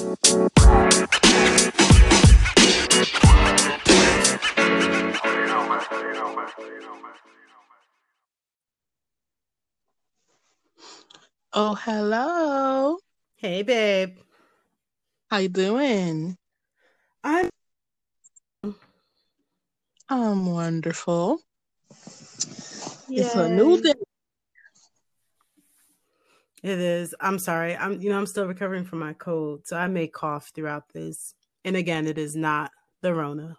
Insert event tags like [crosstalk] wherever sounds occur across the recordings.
Oh, hello. Hey, babe. How you doing? I'm I'm wonderful. It's a new day. It is. I'm sorry. I'm you know, I'm still recovering from my cold, so I may cough throughout this. And again, it is not the Rona.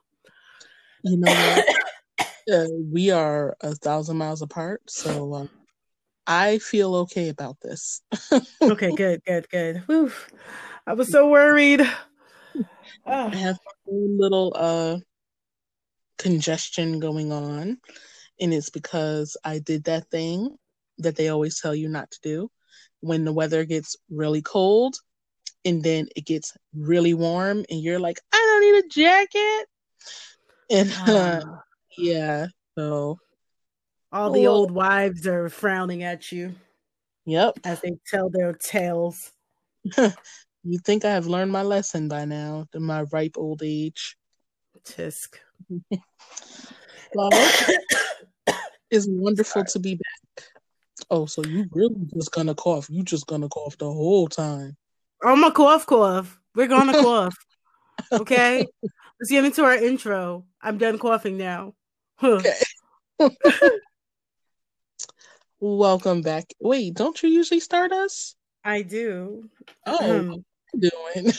You know [laughs] uh, we are a thousand miles apart, so um, I feel okay about this. [laughs] Okay, good, good, good. Whew. I was so worried. I Ah, have a little uh congestion going on, and it's because I did that thing that they always tell you not to do when the weather gets really cold and then it gets really warm, and you're like, I don't need a jacket. And uh, ah. yeah, so all the old wives are frowning at you yep. as they tell their tales. [laughs] You think I have learned my lesson by now in my ripe old age. Tisk. [laughs] Well, [coughs] it's wonderful to be back. Oh, so you really just gonna cough? You just gonna cough the whole time? Oh my cough cough. We're gonna [laughs] cough. Okay. Let's get into our intro. I'm done coughing now. Huh. Okay. [laughs] Welcome back. Wait, don't you usually start us? I do. Oh, Um, doing?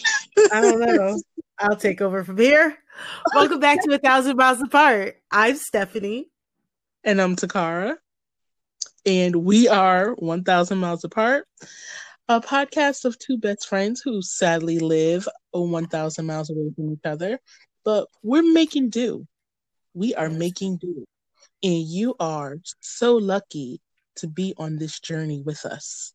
I don't know. I'll take over from here. Welcome back to A Thousand Miles Apart. I'm Stephanie. and I'm Takara, and we are 1,000 Miles Apart, a podcast of two best friends who sadly live 1,000 miles away from each other, but we're making do. We are making do, and you are so lucky to be on this journey with us.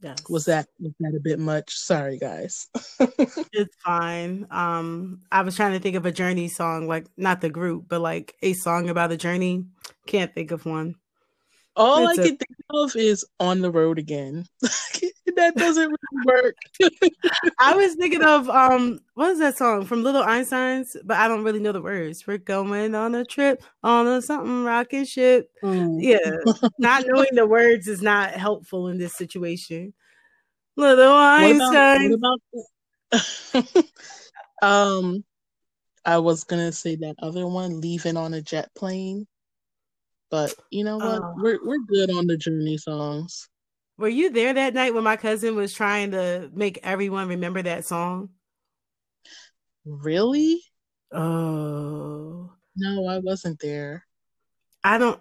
Yes. Was that was that a bit much? Sorry, guys. [laughs] It's fine. Um, I was trying to think of a journey song, like not the group, but like a song about a journey. Can't think of one. All It's I a- can think of is on the road again. [laughs] that doesn't really work. [laughs] I was thinking of um, what is that song from Little Einsteins? But I don't really know the words. We're going on a trip on a something rocket ship. Mm. Yeah, not knowing the words is not helpful in this situation. Little What about, what about [laughs] um I was gonna say that other one, leaving on a jet plane. But you know what? Oh. We're we're good on the journey songs. Were you there that night when my cousin was trying to make everyone remember that song? Really? Oh, No, I wasn't there. I don't.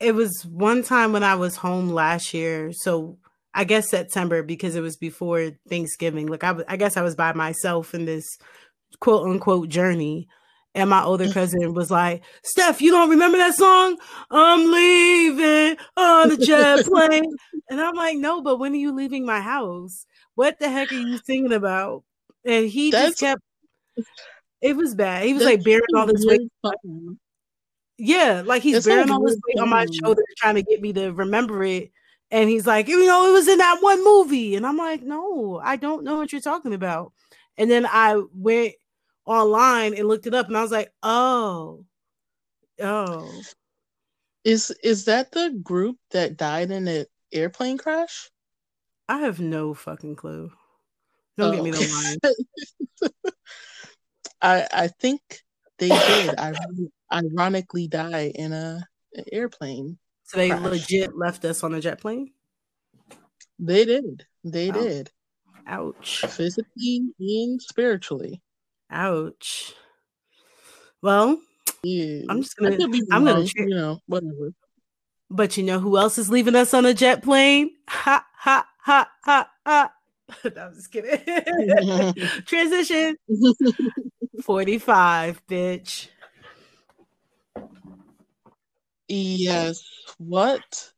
It was one time when I was home last year, so I guess September because it was before Thanksgiving. Like I, I guess I was by myself in this quote unquote journey, and my older cousin was like, "Steph, you don't remember that song? I'm leaving on a jet [laughs] plane," and I'm like, "No, but when are you leaving my house? What the heck are you singing about?" And he That's- just kept. It was bad. He was That's like bearing all this weight yeah, like he's It's bearing all this weight on my shoulder, trying to get me to remember it. And he's like, you know, it was in that one movie. And I'm like, no, I don't know what you're talking about. And then I went online and looked it up and I was like, oh, oh. Is is that the group that died in an airplane crash? I have no fucking clue. Don't get me Oh. the line. [laughs] I I think they did. I ironically die in a an airplane. So they Crash. legit left us on a jet plane. They did. They Oh. did. Ouch. Physically and spiritually. Ouch. Well, Yeah. I'm just gonna be I'm gonna wrong, cheer- you know, whatever. But you know who else is leaving us on a jet plane? Ha ha ha ha ha. [laughs] no, I'm just kidding. [laughs] Transition [laughs] 45, bitch. yes. What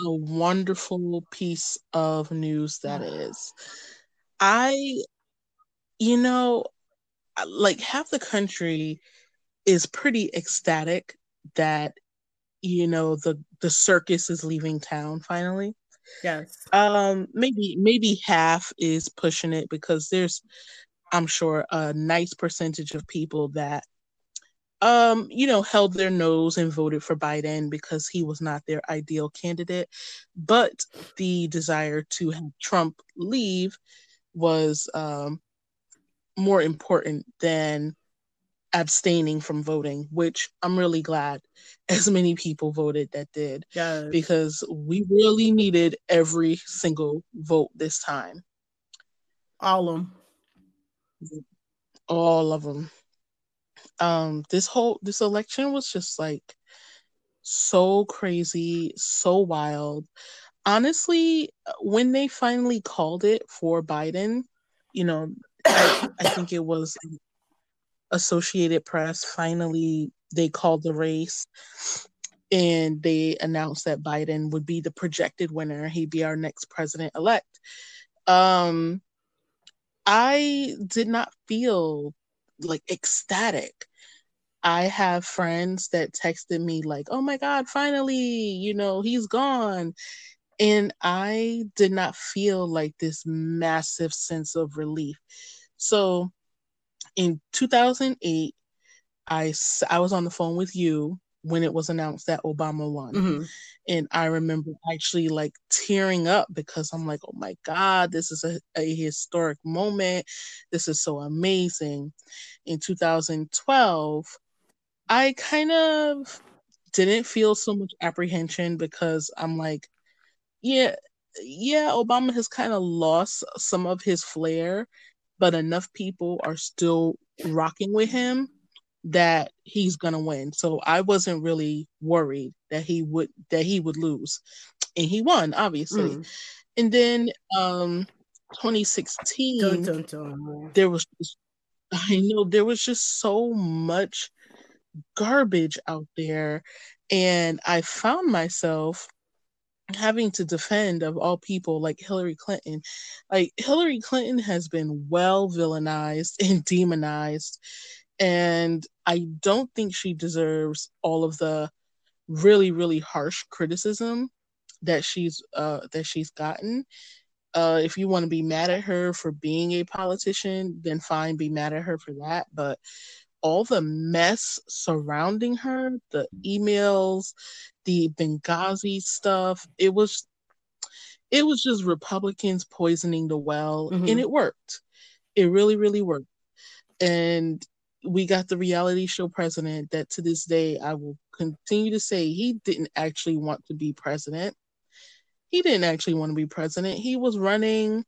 a wonderful piece of news that [sighs] is. I, you know, like half the country is pretty ecstatic that, you know, the the circus is leaving town finally. Yes. Um, maybe maybe half is pushing it because there's, I'm sure, a nice percentage of people that, um, you know, held their nose and voted for Biden because he was not their ideal candidate, but the desire to have Trump leave was um more important than abstaining from voting, which I'm really glad [laughs] as many people voted that did. Yes. Because we really needed every single vote this time. All of them. All of them. Um, this whole this election was just like so crazy, so wild. Honestly, when they finally called it for Biden, you know, I, I think it was Associated Press finally they called the race and they announced that Biden would be the projected winner. He'd be our next president elect. Um, I did not feel like ecstatic. I have friends that texted me like, "Oh my god, finally, you know, he's gone." And I did not feel like this massive sense of relief. So in 2008, I, I was on the phone with you when it was announced that Obama won. Mm-hmm. And I remember actually like tearing up because I'm like, oh my God, this is a, a historic moment. This is so amazing. In 2012, I kind of didn't feel so much apprehension because I'm like, yeah, yeah, Obama has kind of lost some of his flair but enough people are still rocking with him that he's gonna win. So I wasn't really worried that he would that he would lose, and he won obviously. Mm. And then um 2016, dun, dun, dun. there was just, I know there was just so much garbage out there, and I found myself having to defend of all people like Hillary Clinton. Like Hillary Clinton has been well villainized [laughs] and demonized and I don't think she deserves all of the really really harsh criticism that she's uh that she's gotten. Uh if you want to be mad at her for being a politician, then fine, be mad at her for that, but all the mess surrounding her, the emails, the Benghazi stuff, it was it was just Republicans poisoning the well mm-hmm. and it worked. It really really worked. And we got the reality show president that to this day I will continue to say he didn't actually want to be president. He didn't actually want to be president. He was running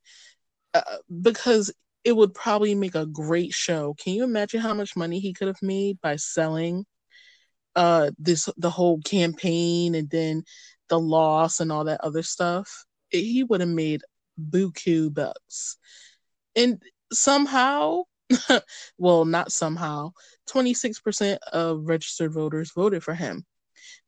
uh, because it would probably make a great show. Can you imagine how much money he could have made by selling uh this the whole campaign and then the loss and all that other stuff? It, he would have made buku bucks. And somehow, [laughs] well, not somehow, 26% of registered voters voted for him.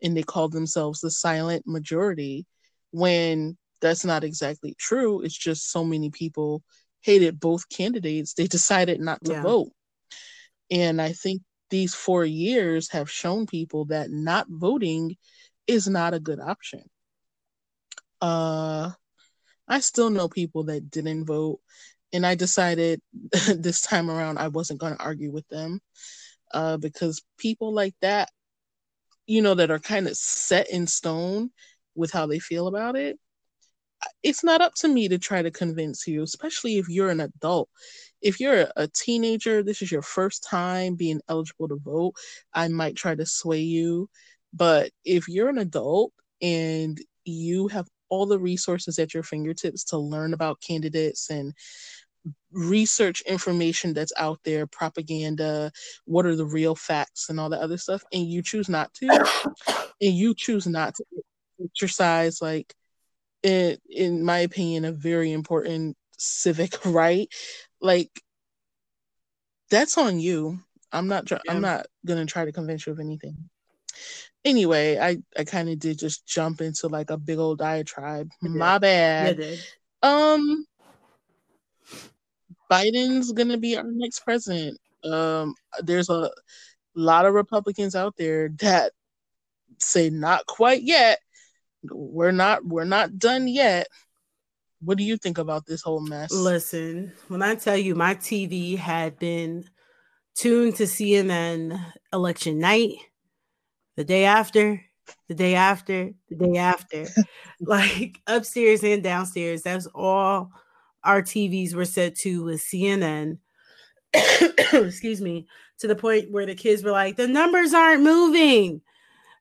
And they called themselves the silent majority when that's not exactly true. It's just so many people hated both candidates, they decided not to yeah. vote. And I think these four years have shown people that not voting is not a good option. Uh, I still know people that didn't vote, and I decided [laughs] this time around I wasn't going to argue with them uh, because people like that, you know, that are kind of set in stone with how they feel about it, it's not up to me to try to convince you, especially if you're an adult. If you're a teenager, this is your first time being eligible to vote, I might try to sway you. But if you're an adult and you have all the resources at your fingertips to learn about candidates and research information that's out there, propaganda, what are the real facts, and all that other stuff, and you choose not to, [coughs] and you choose not to exercise like in, in my opinion, a very important civic [laughs] right. Like that's on you. I'm not. Yeah. I'm not gonna try to convince you of anything. Anyway, I I kind of did just jump into like a big old diatribe. My bad. Um, Biden's gonna be our next president. Um, there's a lot of Republicans out there that say not quite yet, we're not we're not done yet. What do you think about this whole mess? Listen, when I tell you my TV had been tuned to CNN election night, the day after, the day after, the day after, [laughs] like upstairs and downstairs. That's all our TVs were set to with CNN. [coughs] Excuse me, to the point where the kids were like, the numbers aren't moving.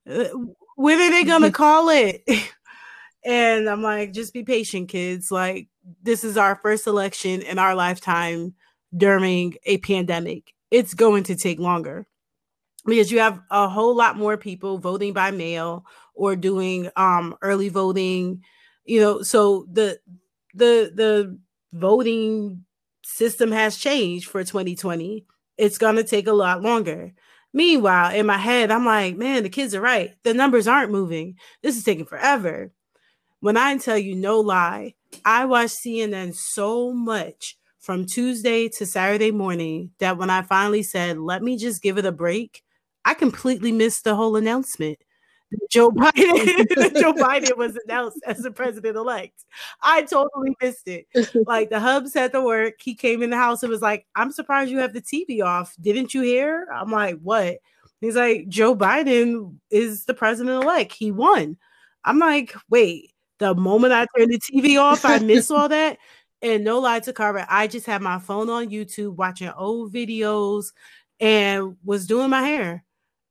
Uh, When are they gonna call it? [laughs] and I'm like, just be patient, kids. Like, this is our first election in our lifetime during a pandemic. It's going to take longer because you have a whole lot more people voting by mail or doing um early voting you know so the the the voting system has changed for 2020 it's going to take a lot longer meanwhile in my head i'm like man the kids are right. The numbers aren't moving. This is taking forever. When i tell you no lie i watched cnn so much from tuesday to saturday morning that when i finally said let me just give it a break I completely missed the whole announcement. Joe [laughs] Biden, Joe Biden was announced as the president elect. I totally missed it. Like the hubs had to work. He came in the house and was like, "I'm surprised you have the TV off. Didn't you hear?" I'm like, "What?" He's like, "Joe Biden is the president elect. He won." I'm like, "Wait." The moment I turned the TV off, I missed all that. And no lie Takara, I just had my phone on YouTube watching old videos and was doing my hair.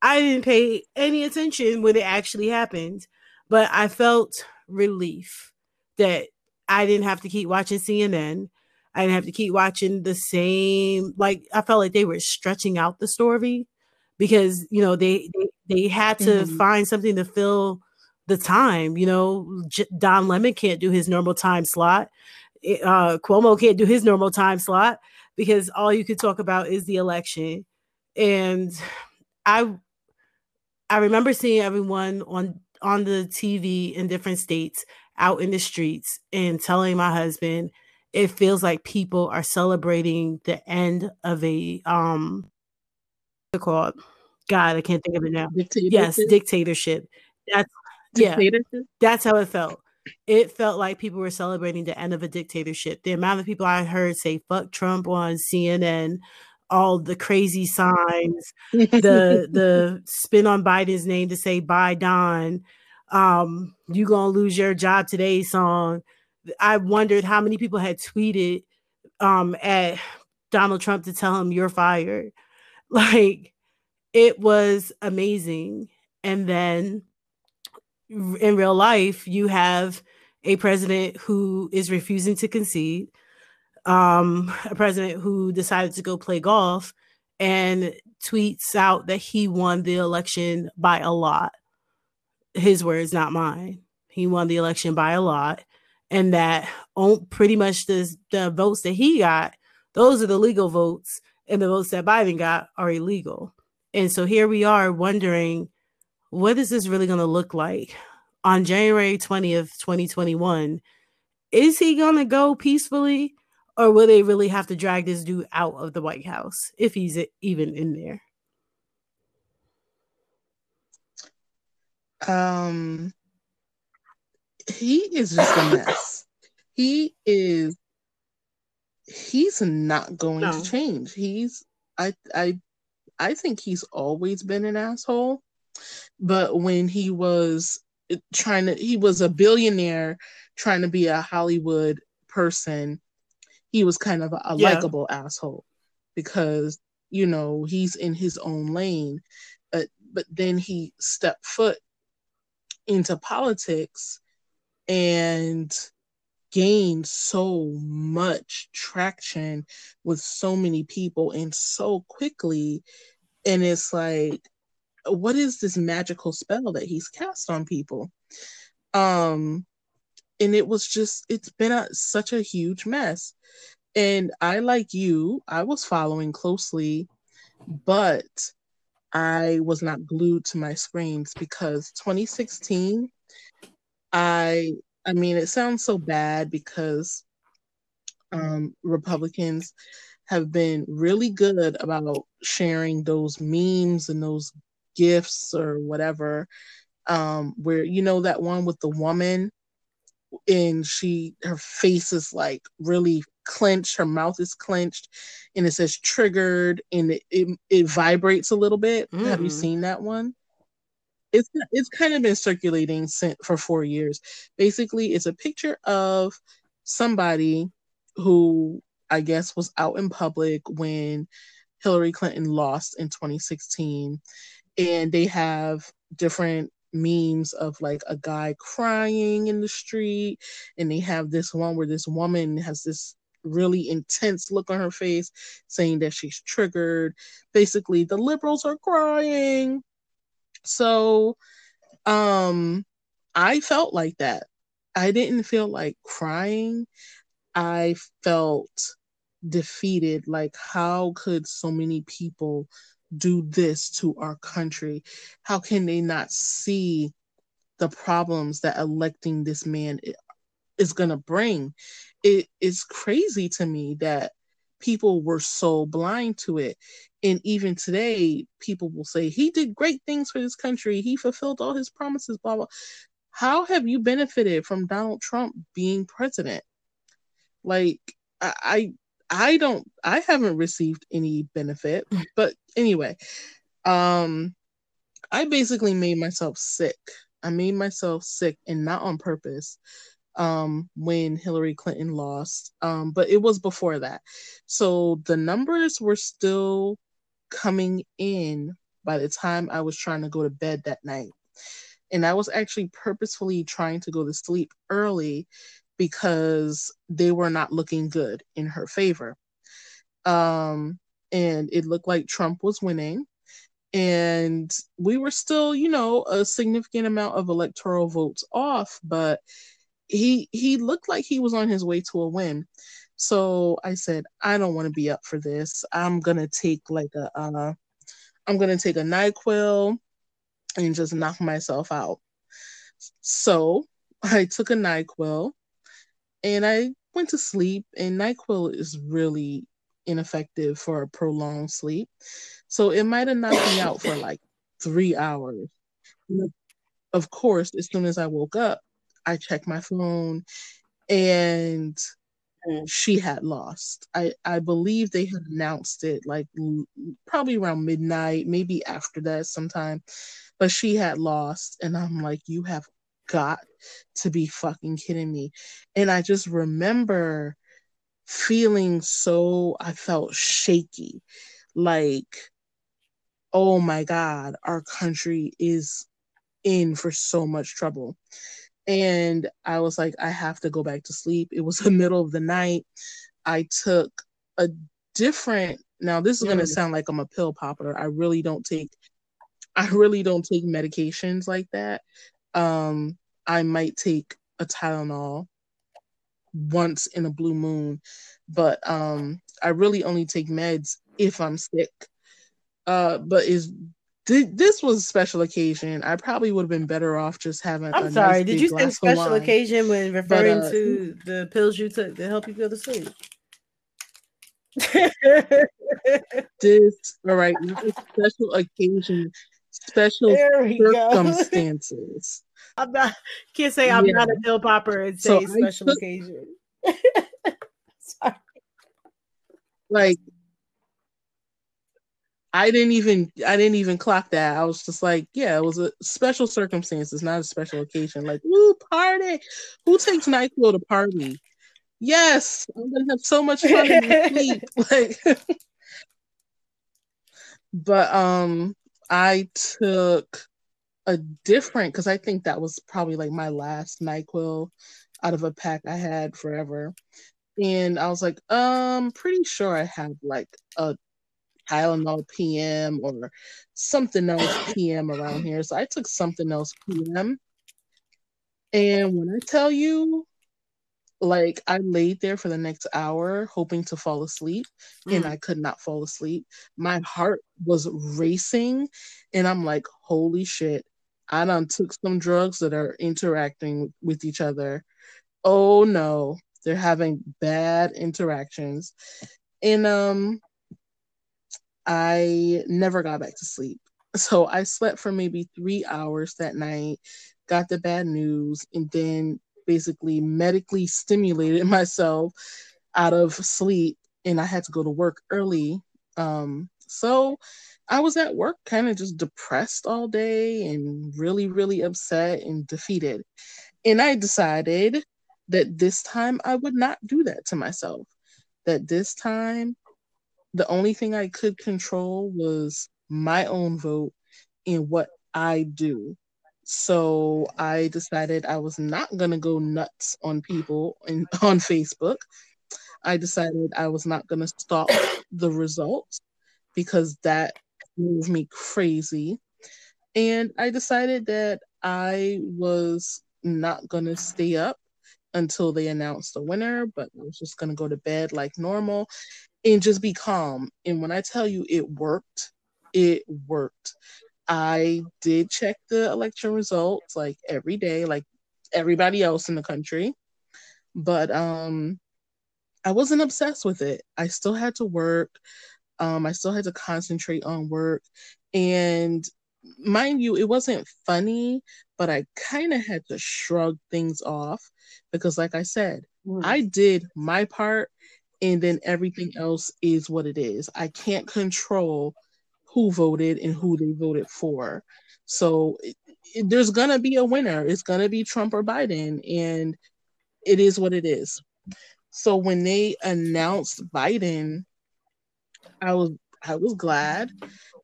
I didn't pay any attention when it actually happened, but I felt relief that I didn't have to keep watching CNN. I didn't have to keep watching the same like I felt like they were stretching out the story because you know they they, they had to mm-hmm. find something to fill the time. You know, J- Don Lemon can't do his normal time slot. Uh, Cuomo can't do his normal time slot because all you could talk about is the election. And I I remember seeing everyone on on the TV in different states out in the streets and telling my husband it feels like people are celebrating the end of a um called God, I can't think of it now. Yes, dictatorship. That's dictatorship? yeah. That's how it felt. It felt like people were celebrating the end of a dictatorship. The amount of people I heard say "fuck Trump" on CNN, all the crazy signs, the [laughs] the spin on Biden's name to say bye Don, um, you gonna lose your job today song. I wondered how many people had tweeted um at Donald Trump to tell him you're fired. [laughs] Like it was amazing. And then in real life, you have a president who is refusing to concede um, a president who decided to go play golf and tweets out that he won the election by a lot. His words, not mine. He won the election by a lot, and that pretty much the, the votes that he got, those are the legal votes, and the votes that Biden got are illegal. And so here we are wondering, what is this really going to look like on January 20th, 2021? Is he going to go peacefully? Or will they really have to drag this dude out of the White House if he's even in there? Um, he is just a mess. he is. He's not going no. to change. He's. I. I. I think he's always been an asshole, but when he was trying to, he was a billionaire trying to be a Hollywood person he was kind of a, a yeah. likable asshole because you know he's in his own lane. But but then he stepped foot into politics and gained so much traction with so many people and so quickly. And it's like what is this magical spell that he's cast on people? Um and it was just it's been a, such a huge mess. And i like you i was following closely but i was not glued to my screens because 2016 i i mean it sounds so bad because um republicans have been really good about sharing those memes and those gifts or whatever um, where you know that one with the woman and she her face is like really clenched her mouth is clenched and it says triggered and it it, it vibrates a little bit. Mm. have you seen that one? It's it's kind of been circulating since, for four years. Basically it's a picture of somebody who i guess was out in public when hillary clinton lost in 2016 and they have different memes of like a guy crying in the street and they have this one where this woman has this really intense look on her face saying that she's triggered. Basically the liberals are crying. So um i felt like that. I didn't feel like crying. I felt defeated. Like how could so many people do this to our country? How can they not see the problems that electing this man is going to bring? It is crazy to me that people were so blind to it. And even today, people will say, he did great things for this country. He fulfilled all his promises, blah, blah. How have you benefited from Donald Trump being president? Like, I, I don't I haven't received any benefit. But anyway, um I basically made myself sick. I made myself sick and not on purpose um when Hillary Clinton lost. Um but it was before that. So the numbers were still coming in by the time I was trying to go to bed that night. And I was actually purposefully trying to go to sleep early because they were not looking good in her favor. Um, and it looked like Trump was winning. And we were still, you know, a significant amount of electoral votes off, but he he looked like he was on his way to a win. So I said, I don't want to be up for this. I'm gonna take like a uh, I'm gonna take a NyQuil and just knock myself out. So I took a NyQuil and I went to sleep. And NyQuil is really ineffective for a prolonged sleep, so it might have knocked me out for like three hours. Of course, as soon as I woke up, I checked my phone, and she had lost. I I believe they had announced it like probably around midnight, maybe after that sometime, but she had lost, and I'm like, you have got to be fucking kidding me. And I just remember feeling so, I felt shaky. Like, oh my God, our country is in for so much trouble. And I was like, I have to go back to sleep. It was [laughs] the middle of the night. I took a different, now this is going to mm. sound like I'm a pill popper. I really don't take I really don't take medications like that. Um, I might take a Tylenol once in a blue moon, but um, I really only take meds if I'm sick. Uh, but is this was a special occasion. I probably would have been better off just having. I'm sorry. Nice did you say special occasion when referring but, uh, to the pills you took to help you go to sleep? [laughs] this all right. This is special occasion, special circumstances. [laughs] I'm not can't say I'm yeah. not a pill popper and say so special took, occasion. [laughs] Sorry. Like I didn't even I didn't even clock that. I was just like, yeah, it was a special circumstances, not a special occasion. Like, woo, party. Who takes NyQuil to party? Yes, I'm gonna have so much fun in [laughs] sleep. Like but um I took a different because I think that was probably like my last NyQuil out of a pack I had forever. And I was like, um, pretty sure I have like a Tylenol PM or something else PM around here. So I took something else PM. And when I tell you, like I laid there for the next hour hoping to fall asleep mm. and I could not fall asleep. My heart was racing and I'm like, holy shit, I done took some drugs that are interacting with each other. Oh no, they're having bad interactions. And um I never got back to sleep. So I slept for maybe three hours that night, got the bad news, and then basically medically stimulated [laughs] myself out of sleep and I had to go to work early. Um, so I was at work kind of just depressed all day and really, really upset and defeated. And I decided that this time I would not do that to myself. That this time, the only thing I could control was my own vote and what I do. So I decided I was not to go nuts on people in, [laughs] on Facebook. I decided I was not to stalk the results because that drove me crazy. And I decided that I was not to stay up until they announced the winner, but I was just to go to bed like normal and just be calm. And when I tell you it worked, it worked. I did check the election results like every day, like everybody else in the country. But um I wasn't obsessed with it. I still had to work. Um, I still had to concentrate on work. And mind you, it wasn't funny, but I kind of had to shrug things off because, like I said, mm. I did my part and then everything else is what it is. I can't control who voted and who they voted for. So it, it, there's going to be a winner. It's going to be Trump or Biden. And it is what it is. So when they announced Biden, I was I was glad.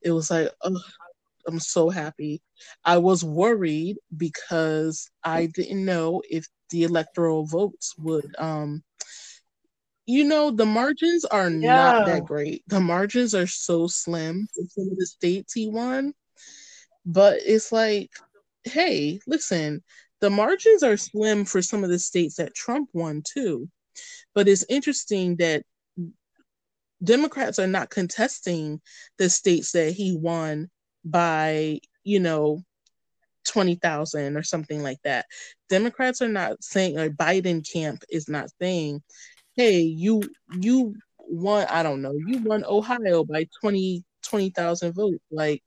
It was like, oh, I'm so happy. I was worried because I didn't know if the electoral votes would um you know the margins are yeah. not that great. The margins are so slim for some of the states he won. But it's like, hey, listen, the margins are slim for some of the states that Trump won too. But it's interesting that Democrats are not contesting the states that he won by, you know, 20,000 or something like that. Democrats are not saying, or Biden camp is not saying, hey, you, you won, I don't know, you won Ohio by 20, 20,000 votes. Like,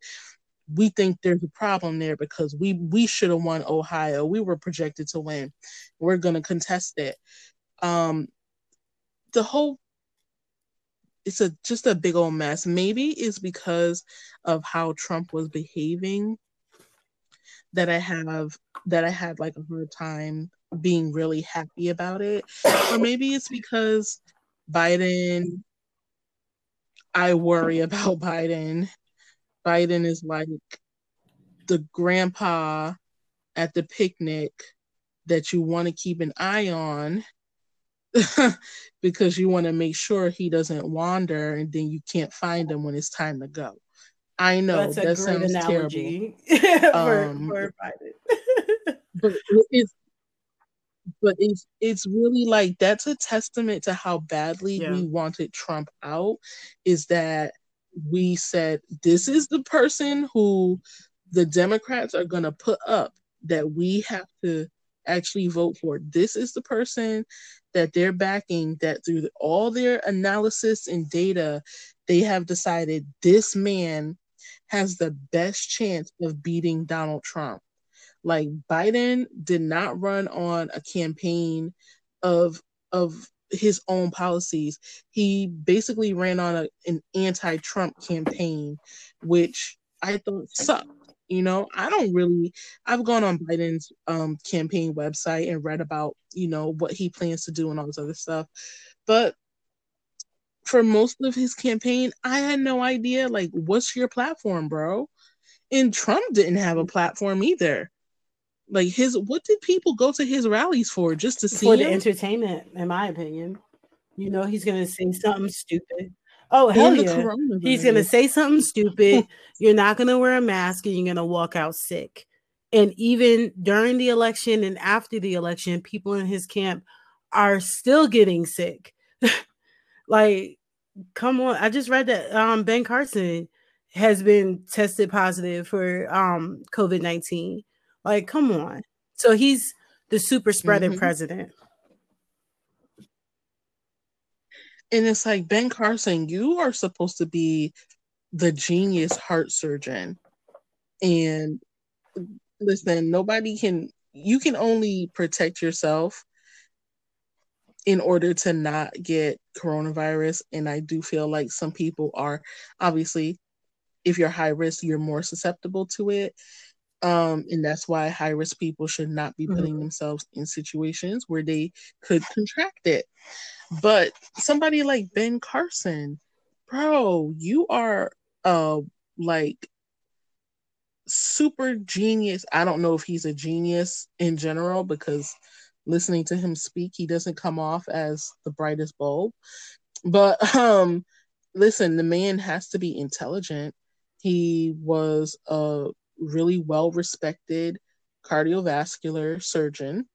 we think there's a problem there because we we should have won Ohio. We were projected to win. We're going to contest it. Um, the whole it's a just a big old mess. Maybe it's because of how Trump was behaving that I have that I had like a hard time being really happy about it. Or [coughs] maybe it's because Biden I worry about Biden. Biden is like the grandpa at the picnic that you want to keep an eye on [laughs] because you want to make sure he doesn't wander and then you can't find him when it's time to go. I know that sounds terrible. [laughs] for, um, for [laughs] but it's but it's it's really like that's a testament to how badly yeah. we wanted Trump out. Is that we said this is the person who the Democrats are going to put up that we have to actually vote for. This is the person that they're backing that through all their analysis and data, they have decided this man has the best chance of beating Donald Trump. Like Biden did not run on a campaign of of his own policies. He basically ran on a, an anti-Trump campaign, which I thought sucked you know, I don't really. I've gone on Biden's um, campaign website and read about you know what he plans to do and all this other stuff, but for most of his campaign, I had no idea. Like, what's your platform, bro? And Trump didn't have a platform either. Like his, what did people go to his rallies for? Just to see for the entertainment, in my opinion. You know, he's gonna say something stupid. Oh hell yeah! He's gonna say something stupid. [laughs] you're not gonna wear a mask, and you're gonna walk out sick. And even during the election and after the election, people in his camp are still getting sick. [laughs] like, come on! I just read that um, Ben Carson has been tested positive for um, COVID nineteen. Like, come on! So he's the super spreader mm-hmm. president. And it's like Ben Carson, you are supposed to be the genius heart surgeon. And listen, nobody can, you can only protect yourself in order to not get coronavirus. And I do feel like some people are obviously, if you're high risk, you're more susceptible to it. Um, and that's why high risk people should not be putting mm-hmm. themselves in situations where they could contract it. But somebody like Ben Carson, bro, you are uh like super genius. I don't know if he's a genius in general because listening to him speak, he doesn't come off as the brightest bulb. But [laughs] um listen, the man has to be intelligent. He was a really well respected cardiovascular surgeon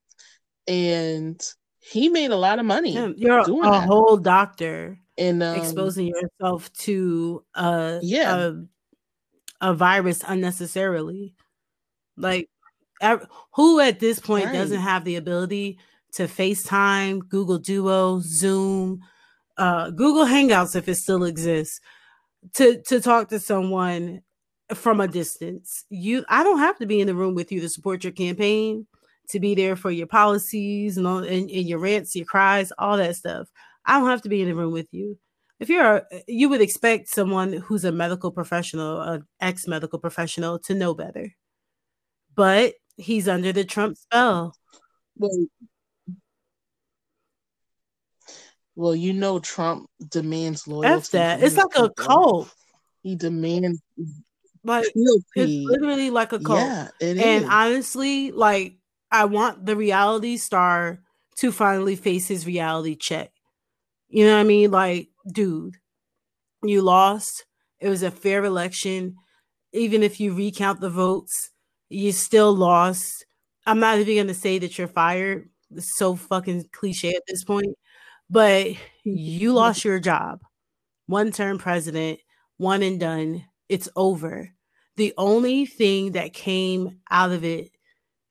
and he made a lot of money. Yeah, you're a that. whole doctor and um, exposing yourself to a, yeah. a, a virus unnecessarily. Like who at this point right. doesn't have the ability to FaceTime, Google Duo, Zoom, uh, Google Hangouts if it still exists, to to talk to someone from a distance. You I don't have to be in the room with you to support your campaign, to be there for your policies and, all, and, and your rants, your cries, all that stuff. I don't have to be in the room with you. If you're, a, you would expect someone who's a medical professional, an ex medical professional, to know better. But he's under the Trump spell. Well, well, you know, Trump demands loyalty. F that. It's like a cult. He demands like it's literally like a cult. Yeah, and is. honestly, like I want the reality star to finally face his reality check. You know what I mean? Like, dude, you lost. It was a fair election. Even if you recount the votes, you still lost. I'm not even gonna say that you're fired. It's so fucking cliche at this point. But you lost your job. One term president, one and done. It's over. The only thing that came out of it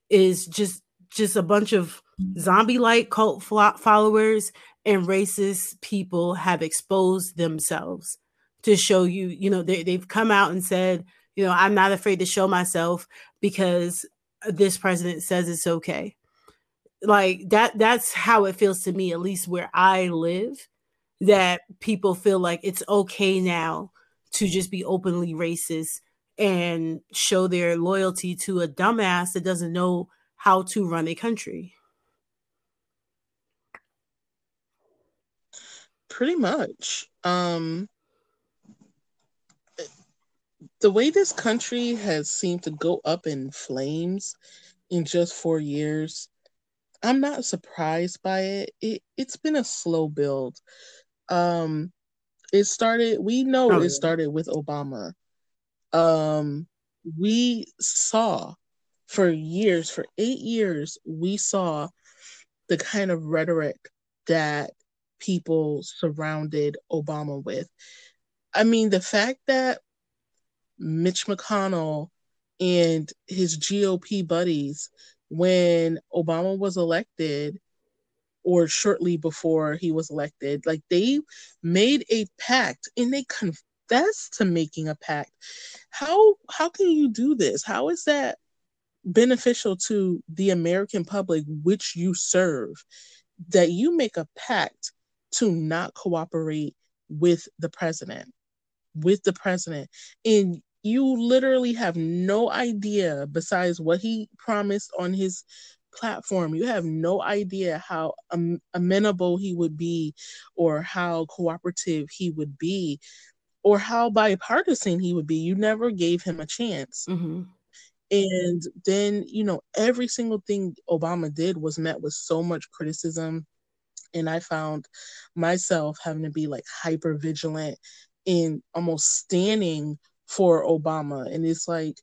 is just just a bunch of zombie like cult followers and racist people have exposed themselves to show you you know they, they've come out and said you know i'm not afraid to show myself because this president says it's okay. Like that that's how it feels to me at least where i live that people feel like it's okay now to just be openly racist and show their loyalty to a dumbass that doesn't know how to run a country. Pretty much. Um the way this country has seemed to go up in flames in just 4 years, I'm not surprised by it. It it's been a slow build. Um it started we know oh, it started with Obama um, we saw for years, for eight years, we saw the kind of rhetoric that people surrounded Obama with. I mean, the fact that Mitch McConnell and his GOP buddies, when Obama was elected, or shortly before he was elected, like they made a pact and they con- that's to making a pact. How how can you do this? How is that beneficial to the American public which you serve that you make a pact to not cooperate with the president with the president and you literally have no idea besides what he promised on his platform you have no idea how amenable he would be or how cooperative he would be or how bipartisan he would be. You never gave him a chance. Mm-hmm. And then, you know, every single thing Obama did was met with so much criticism. And I found myself having to be like hyper vigilant in almost standing for Obama. And it's like,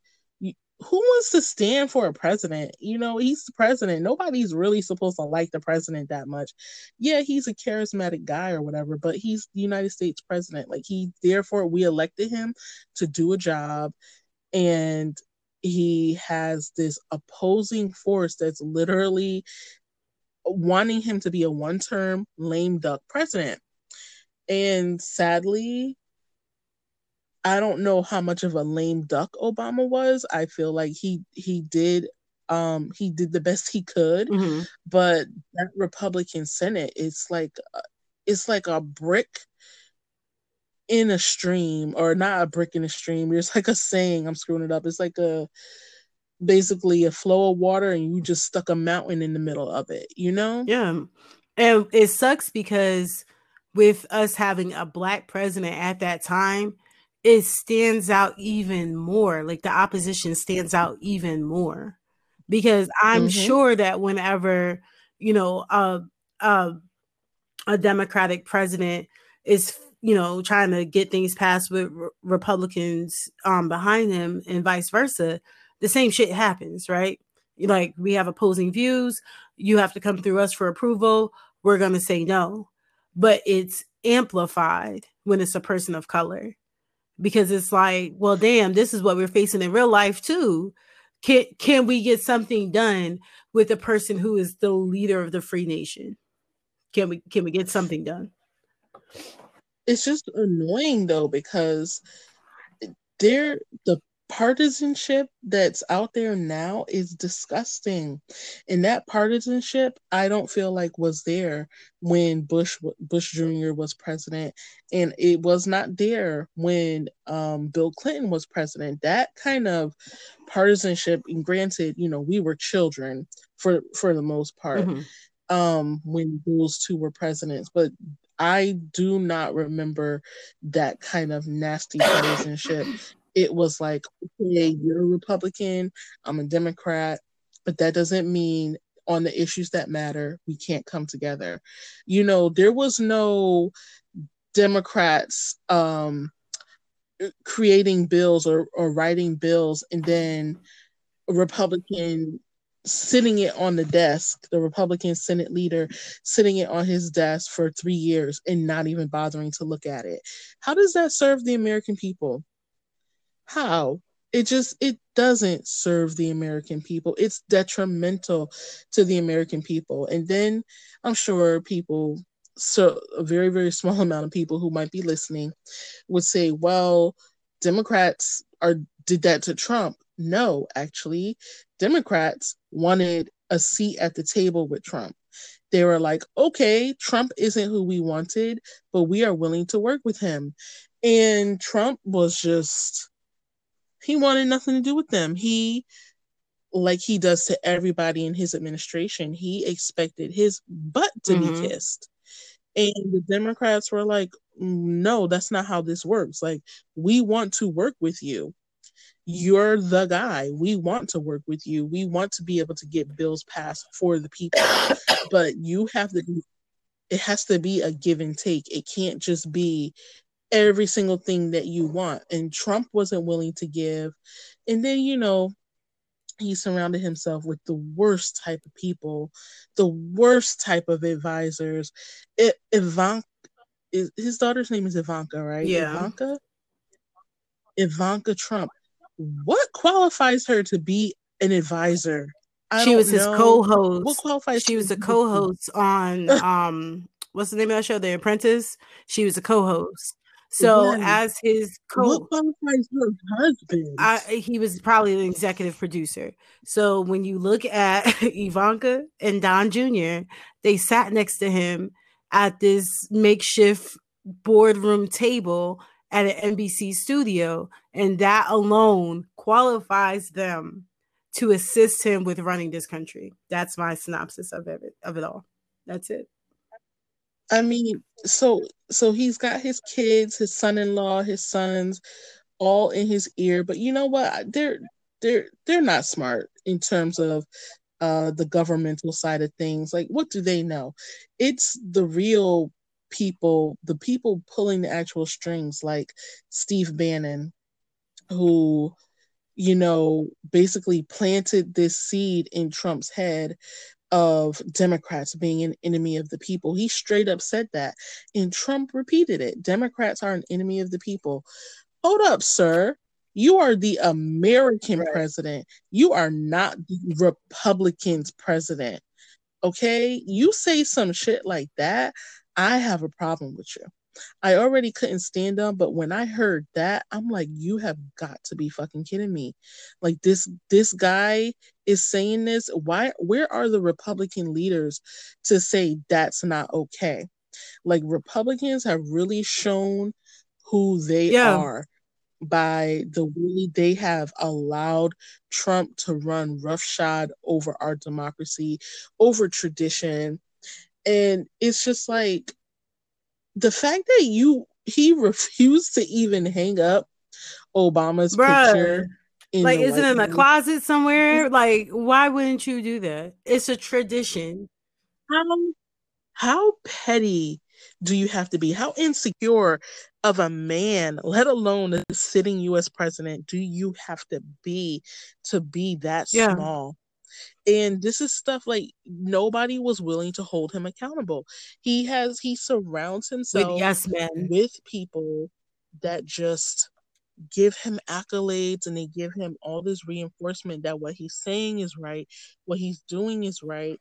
who wants to stand for a president? You know, he's the president. Nobody's really supposed to like the president that much. Yeah, he's a charismatic guy or whatever, but he's the United States president. Like he therefore we elected him to do a job and he has this opposing force that's literally wanting him to be a one-term lame duck president. And sadly, I don't know how much of a lame duck Obama was. I feel like he he did um he did the best he could, mm-hmm. but that Republican Senate it's like uh, it's like a brick in a stream or not a brick in a stream. There's like a saying, I'm screwing it up. It's like a basically a flow of water and you just stuck a mountain in the middle of it, you know? Yeah. And it sucks because with us having a black president at that time, it stands out even more. Like the opposition stands out even more because I'm mm-hmm. sure that whenever you know a a, a Democratic president is you know trying to get things passed with re- Republicans um, behind him and vice versa, the same shit happens, right? Like we have opposing views, you have to come through us for approval. We're gonna say no, but it's amplified when it's a person of color because it's like, well, damn, this is what we're facing in real life too. Can can we get something done with a person who is the leader of the free nation? Can we can we get something done? It's just annoying though because they're the partisanship that's out there now is disgusting. And that partisanship i don't feel like was there when bush bush jr was president. And it was not there when um, bill clinton was president. That kind of partisanship and granted you know we were children for for the most part mm-hmm. um, when those two were presidents. But I do not remember that kind of nasty partisanship it was like, okay, you're a Republican, I'm a Democrat, but that doesn't mean on the issues that matter, we can't come together. You know, there was no Democrats um, creating bills or, or writing bills and then a Republican sitting it on the desk, the Republican Senate leader sitting it on his desk for three years and not even bothering to look at it. How does that serve the American people? How? It just it doesn't serve the American people. It's detrimental to the American people. And then I'm sure people so a very very small [laughs] amount of people who might be listening would say, "Well, Democrats are did that to Trump." No, actually, Democrats wanted a seat at the table with Trump. They were like, "Okay, Trump isn't who we wanted, but we are willing to work with him." And Trump was just he wanted nothing to do with them. He, like he does to everybody in his administration, he expected his butt to mm-hmm. be kissed. And the Democrats were like, no, that's not how this works. Like, we want to work with you. You're the guy. We want to work with you. We want to be able to get bills passed for the people. but you have to, it has to be a give and take. It can't just be every single thing that you want. And Trump wasn't willing to give. And then, you know, he surrounded himself with the worst type of people, the worst type of advisors. It, Ivanka, his daughter's name is Ivanka, right? Yeah. Ivanka? Ivanka Trump. What qualifies her to be an advisor? I she was his know. co-host. What qualifies? She was a co-host on [laughs] um what's the name of that show? The Apprentice. She was a co-host. So as his co, what qualifies her husband? I, he was probably the executive producer. So when you look at [laughs] Ivanka and Don Jr., they sat next to him at this makeshift boardroom table at an NBC studio, and that alone qualifies them to assist him with running this country. That's my synopsis of it of it all. That's it. I mean, so so he's got his kids, his son-in-law, his sons, all in his ear. But you know what? They're they're they're not smart in terms of uh, the governmental side of things. Like, what do they know? It's the real people, the people pulling the actual strings, like Steve Bannon, who you know basically planted this seed in Trump's head of Democrats being an enemy of the people. He straight up said that. And Trump repeated it. Democrats are an enemy of the people. Hold up, sir. You are the American right. president. You are not the Republicans president. Okay? You say some shit like that, I have a problem with you. I already couldn't stand him, but when I heard that, I'm like, you have got to be fucking kidding me. Like this this guy is saying this. Why where are the Republican leaders to say that's not okay? Like Republicans have really shown who they yeah. are by the way they have allowed Trump to run roughshod over our democracy, over tradition. And it's just like the fact that you he refused to even hang up Obama's Bruh. picture. like, is it in a closet somewhere? Like, why wouldn't you do that? It's a tradition. How how petty do you have to be? How insecure of a man, let alone a sitting US president, do you have to be to be that yeah. small? And this is stuff like nobody was willing to hold him accountable. He has he surrounds himself with yes men with people that just give him accolades and they give him all this reinforcement that what he's saying is right, what he's doing is right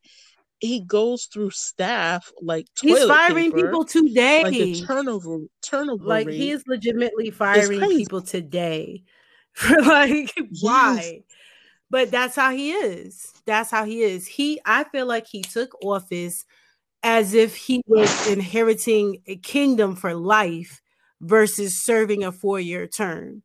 he goes through staff like he's firing paper, people today. Like the turnover turnover like he is legitimately firing people today. [laughs] for like yes. But that's how he is. That's how he is. He I feel like he took office as if he was inheriting a kingdom for life versus serving a four-year term.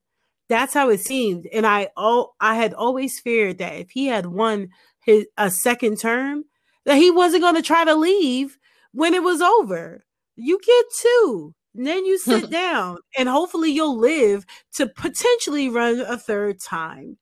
That's how it seemed. And I oh I had always feared that if he had won his a second term, that he wasn't going to try to leave when it was over. You get two. then you sit [laughs] down and hopefully you'll live to potentially run a third time.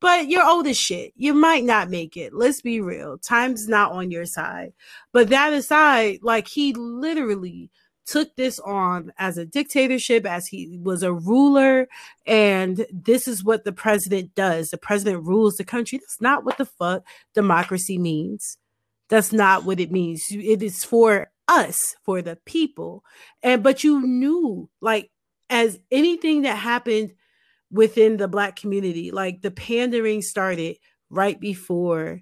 But you're old as shit. You might not make it. Let's be real. Time's not on your side. But that aside, like he literally took this on as a dictatorship, as he was a ruler. And this is what the president does. The president rules the country. That's not what the fuck democracy means. That's not what it means. It is for us, for the people. And but you knew, like, as anything that happened within the black community, like the pandering started right before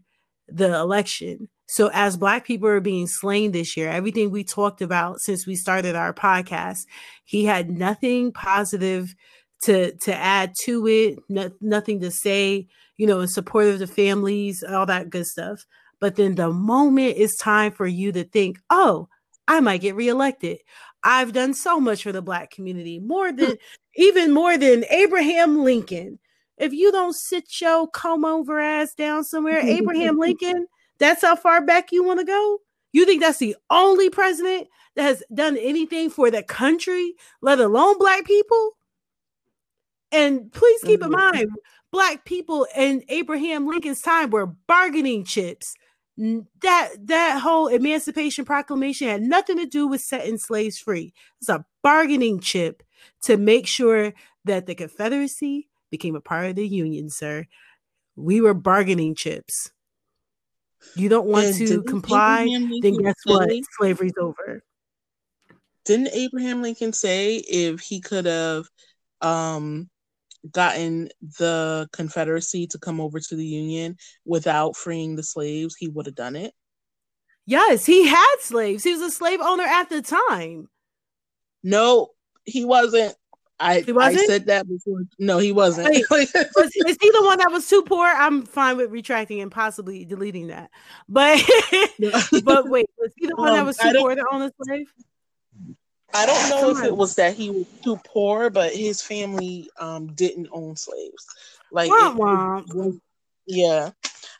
the election. So as black people are being slain this year, everything we talked about since we started our podcast, he had nothing positive to to add to it, no, nothing to say, you know, in support of the families, all that good stuff. But then the moment it's time for you to think, oh, I might get reelected. I've done so much for the black community, more than even more than Abraham Lincoln. If you don't sit your comb over ass down somewhere, Abraham [laughs] Lincoln, that's how far back you want to go? You think that's the only president that has done anything for the country, let alone black people? And please keep in mm-hmm. mind, black people in Abraham Lincoln's time were bargaining chips that that whole emancipation proclamation had nothing to do with setting slaves free. It's a bargaining chip to make sure that the confederacy became a part of the union sir. We were bargaining chips. You don't want and to comply then guess what? Slavery's over. Didn't abraham lincoln say if he could have um gotten the Confederacy to come over to the Union without freeing the slaves, he would have done it. Yes, he had slaves. He was a slave owner at the time. No, he wasn't. I, he wasn't? I said that before. No, he wasn't. Wait, [laughs] was, is he the one that was too poor? I'm fine with retracting and possibly deleting that. But [laughs] but wait, was he the one um, that was too poor to own a slave? I don't know if it was that he was too poor, but his family um didn't own slaves. Like, wah. yeah,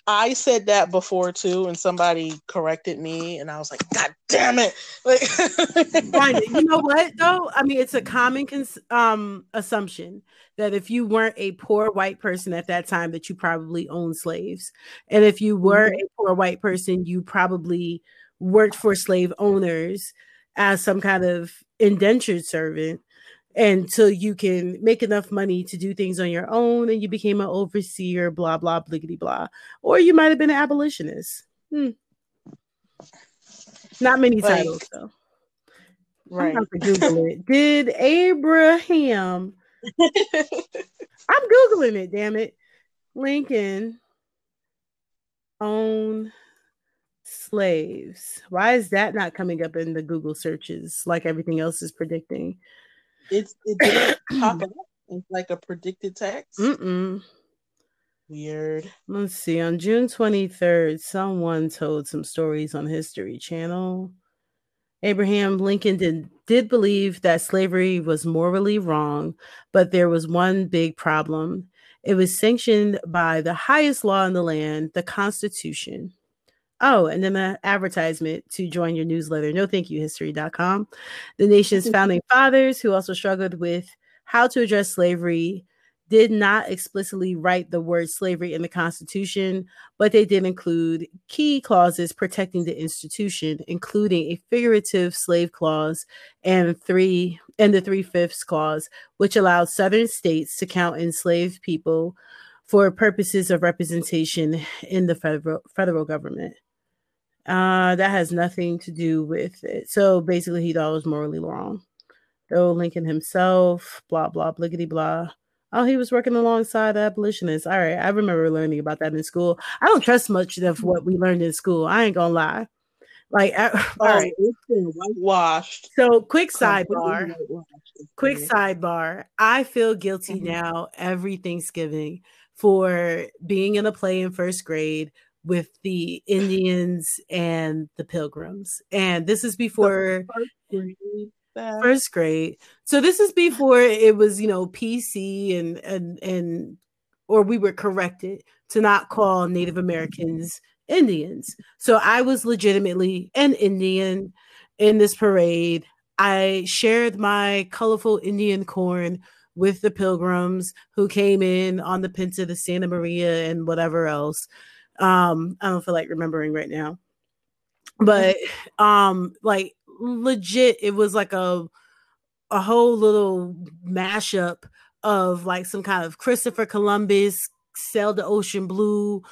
I said that before too, and somebody corrected me, and I was like, "God damn it!" [laughs] Like, you know what though? I mean, it's a common cons- um assumption that if you weren't a poor white person at that time, that you probably owned slaves, and if you were mm-hmm. a poor white person, you probably worked for slave owners as some kind of indentured servant until you can make enough money to do things on your own and you became an overseer, blah, blah, bliggity, blah. Or you might have been an abolitionist. Hmm. Not many like, titles, though. Right. I'm to Google it. Did Abraham? [laughs] I'm Googling it, damn it. Lincoln own slaves. Why is that not coming up in the Google searches like everything else is predicting? It's it didn't [clears throat] pop up. It's like a predicted text. Mm-mm. Weird. Let's see. On June 23rd, someone told some stories on History Channel. Abraham Lincoln did, did believe that slavery was morally wrong, but there was one big problem. It was sanctioned by the highest law in the land, the Constitution. Oh, and then an advertisement to join your newsletter. No, thank you, history.com. The nation's founding fathers, who also struggled with how to address slavery, did not explicitly write the word slavery in the Constitution, but they did include key clauses protecting the institution, including a figurative slave clause and three and the three fifths clause, which allowed Southern states to count enslaved people for purposes of representation in the federal federal government. Uh, that has nothing to do with it. So basically, he thought it was morally wrong. Though Lincoln himself, blah blah bliggity blah. Oh, he was working alongside the abolitionists. All right, I remember learning about that in school. I don't trust much of what we learned in school. I ain't gonna lie. Like, I, [laughs] all right, it's been whitewashed. So, quick sidebar. Quick sidebar. I feel guilty mm-hmm. now every Thanksgiving for being in a play in first grade with the Indians and the Pilgrims, and this is before that. First grade. So this is before it was, you know, PC and and and or we were corrected to not call Native Americans Indians. So I was legitimately an Indian in this parade. I shared my colorful Indian corn with the pilgrims who came in on the Pinta, the Santa Maria, and whatever else. Um, I don't feel like remembering right now. But um, like legit it was like a a whole little mashup of like some kind of Christopher Columbus, Sail the Ocean Blue,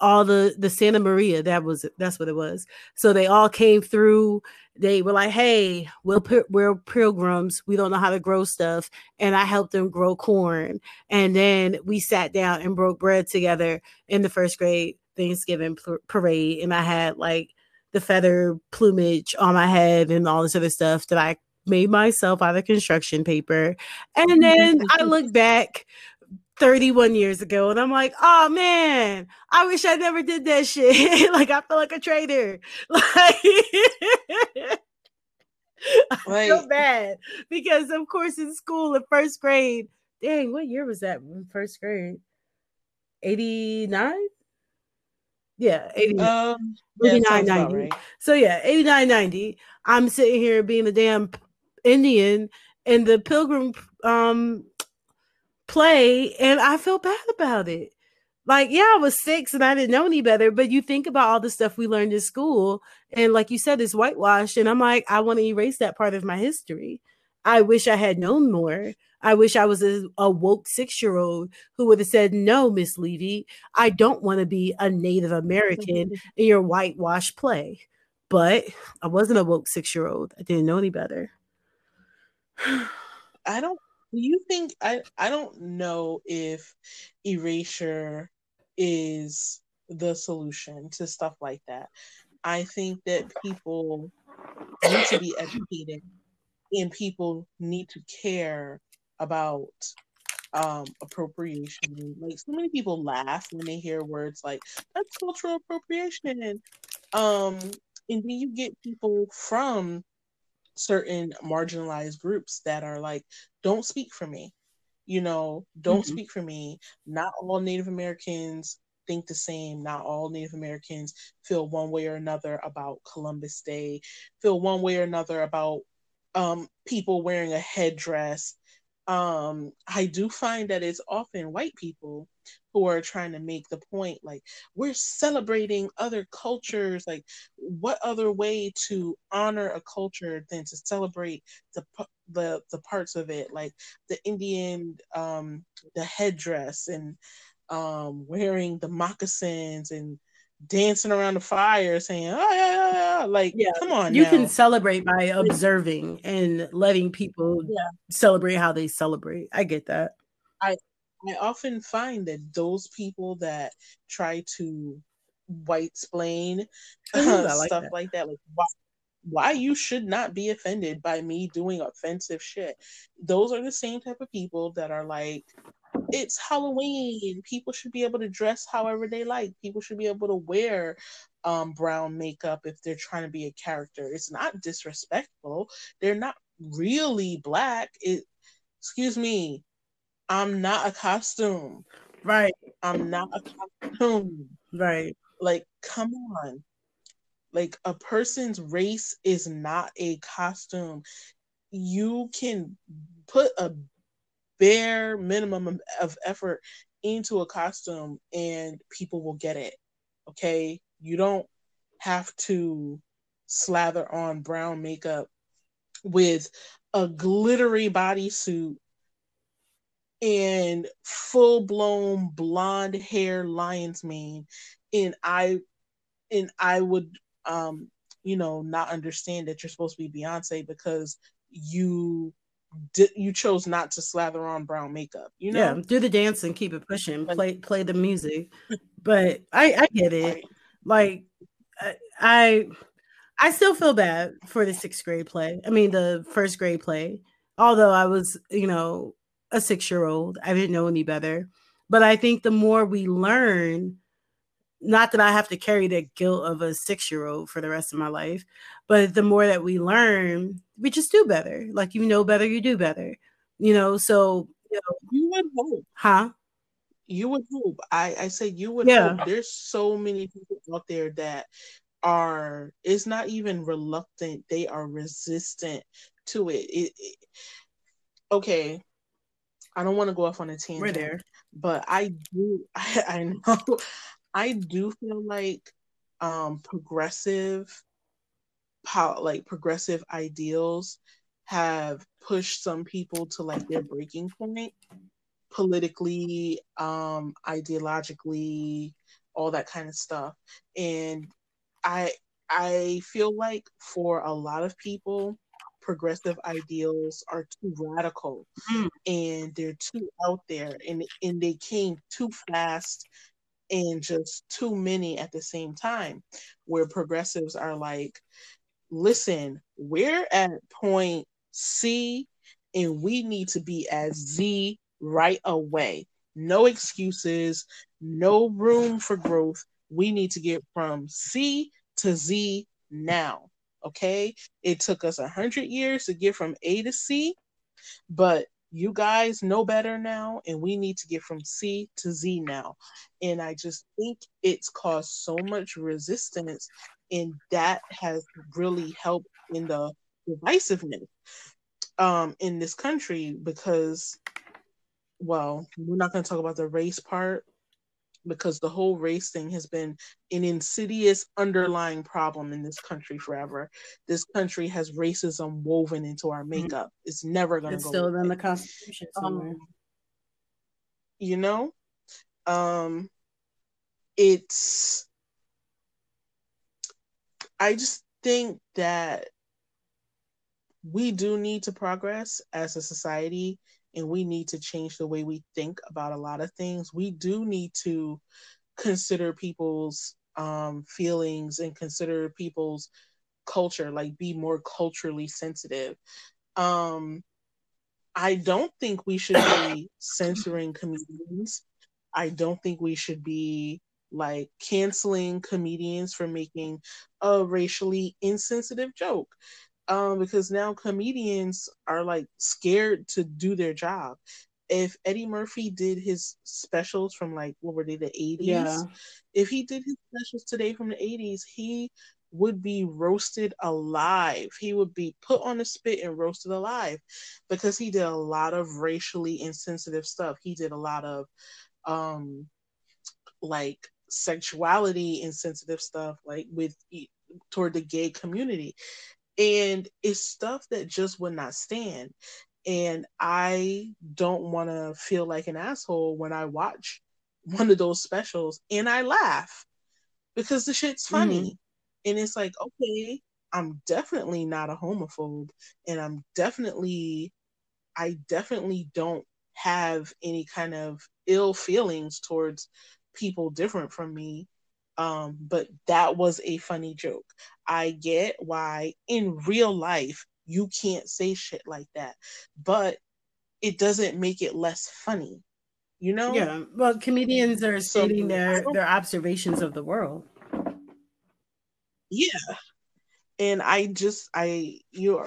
all the the Santa Maria. That was that's what it was. So they all came through. They were like, "Hey, we're we're pilgrims. We don't know how to grow stuff," and I helped them grow corn. And then we sat down and broke bread together in the first grade Thanksgiving parade. And I had like the feather plumage on my head and all this other stuff that I made myself out of construction paper. And [laughs] then I look back 31 years ago and I'm like, oh man, I wish I never did that shit. [laughs] like I feel like a traitor. [laughs] Like I feel bad because of course in school in first grade, dang, what year was that in first grade? 89? Yeah, 80, um, 89, yeah, 90. Right. So yeah, 89, 90. I'm sitting here being a damn Indian in the pilgrim um play, and I feel bad about it. Like, yeah, I was six and I didn't know any better, but you think about all the stuff we learned in school, and like you said, it's whitewashed, and I'm like, I want to erase that part of my history. I wish I had known more. I wish I was a, a woke six year old who would have said, No, Miss Levy, I don't want to be a Native American [laughs] in your whitewash play. But I wasn't a woke six year old. I didn't know any better. [sighs] I don't do you think I I don't know if erasure is the solution to stuff like that. I think that people need to be educated and people need to care about um appropriation. Like so many people laugh when they hear words like that's cultural appropriation. Um and then you get people from certain marginalized groups that are like, don't speak for me. You know, don't mm-hmm. speak for me. Not all Native Americans think the same. Not all Native Americans feel one way or another about Columbus Day, feel one way or another about um, people wearing a headdress. Um i do find that it's often white people who are trying to make the point like we're celebrating other cultures. Like what other way to honor a culture than to celebrate the the the parts of it? Like the indian um the headdress and um wearing the moccasins and dancing around the fire saying, oh, yeah, yeah, yeah. Like, yeah, come on. You now. can celebrate by observing and letting people yeah. celebrate how they celebrate. I get that. I I often find that those people that try to white splain uh, [laughs] like stuff that. like that. Like why, why you should not be offended by me doing offensive shit. Those are the same type of people that are like, it's Halloween. People should be able to dress however they like. People should be able to wear um, brown makeup if they're trying to be a character. It's not disrespectful. They're not really black. It, excuse me, I'm not a costume. Right. I'm not a costume. Right. Like, come on. Like, a person's race is not a costume. You can put a bare minimum of effort into a costume and people will get it. Okay? You don't have to slather on brown makeup with a glittery bodysuit and full blown blonde hair lion's mane and I and I would um you know not understand that you're supposed to be Beyonce because you did you chose not to slather on brown makeup you know yeah do the dance and keep it pushing play play the [laughs] music but I I get it like I I still feel bad for the sixth grade play I mean the first grade play although I was you know a six year old. I didn't know any better. But I think the more we learn, not that I have to carry the guilt of a six year old for the rest of my life, but the more that we learn, we just do better. Like you know better, you do better. You know, so you, know, you would hope. Huh? You would hope. I, I say you would yeah. hope. There's so many people out there that are it's not even reluctant, they are resistant to it. it, it okay I don't want to go off on a tangent. We're there. But I do [laughs] I, I know I do feel like um progressive like progressive ideals have pushed some people to like their breaking point politically, um, ideologically, all that kind of stuff. And I I feel like for a lot of people, progressive ideals are too radical mm. and they're too out there and and they came too fast and just too many at the same time where progressives are like listen we're at point C and we need to be at Z right away no excuses no room for growth we need to get from C to Z now Okay. It took us a hundred years to get from A to C, but you guys know better now, and we need to get from C to Z now. And I just think it's caused so much resistance, and that has really helped in the divisiveness um, in this country because, well, we're not going to talk about the race part because the whole race thing has been an insidious underlying problem in this country forever. This country has racism woven into our mm-hmm. makeup. It's never going to go. Still in the Constitution somewhere. Um, you know, um, it's. I just think that we do need to progress as a society and we need to change the way we think about a lot of things. We do need to consider people's um, feelings and consider people's culture, like be more culturally sensitive. Um, I don't think we should be [coughs] censoring comedians. I don't think we should be like canceling comedians for making a racially insensitive joke um, because now comedians are like scared to do their job. If Eddie Murphy did his specials from like what were they the eighties? Yeah. If he did his specials today from the eighties, he would be roasted alive. He would be put on a spit and roasted alive because he did a lot of racially insensitive stuff. He did a lot of um like sexuality insensitive stuff like with toward the gay community and it's stuff that just would not stand. And i don't want to feel like an asshole when i watch [laughs] one of those specials and i laugh because the shit's funny. Mm-hmm. and it's like okay i'm definitely not a homophobe and i'm definitely i definitely don't have any kind of ill feelings towards people different from me Um, but that was a funny joke. I get why in real life you can't say shit like that, but it doesn't make it less funny. You know? Yeah. Well, comedians are stating so, their their observations of the world. Yeah. And I just I you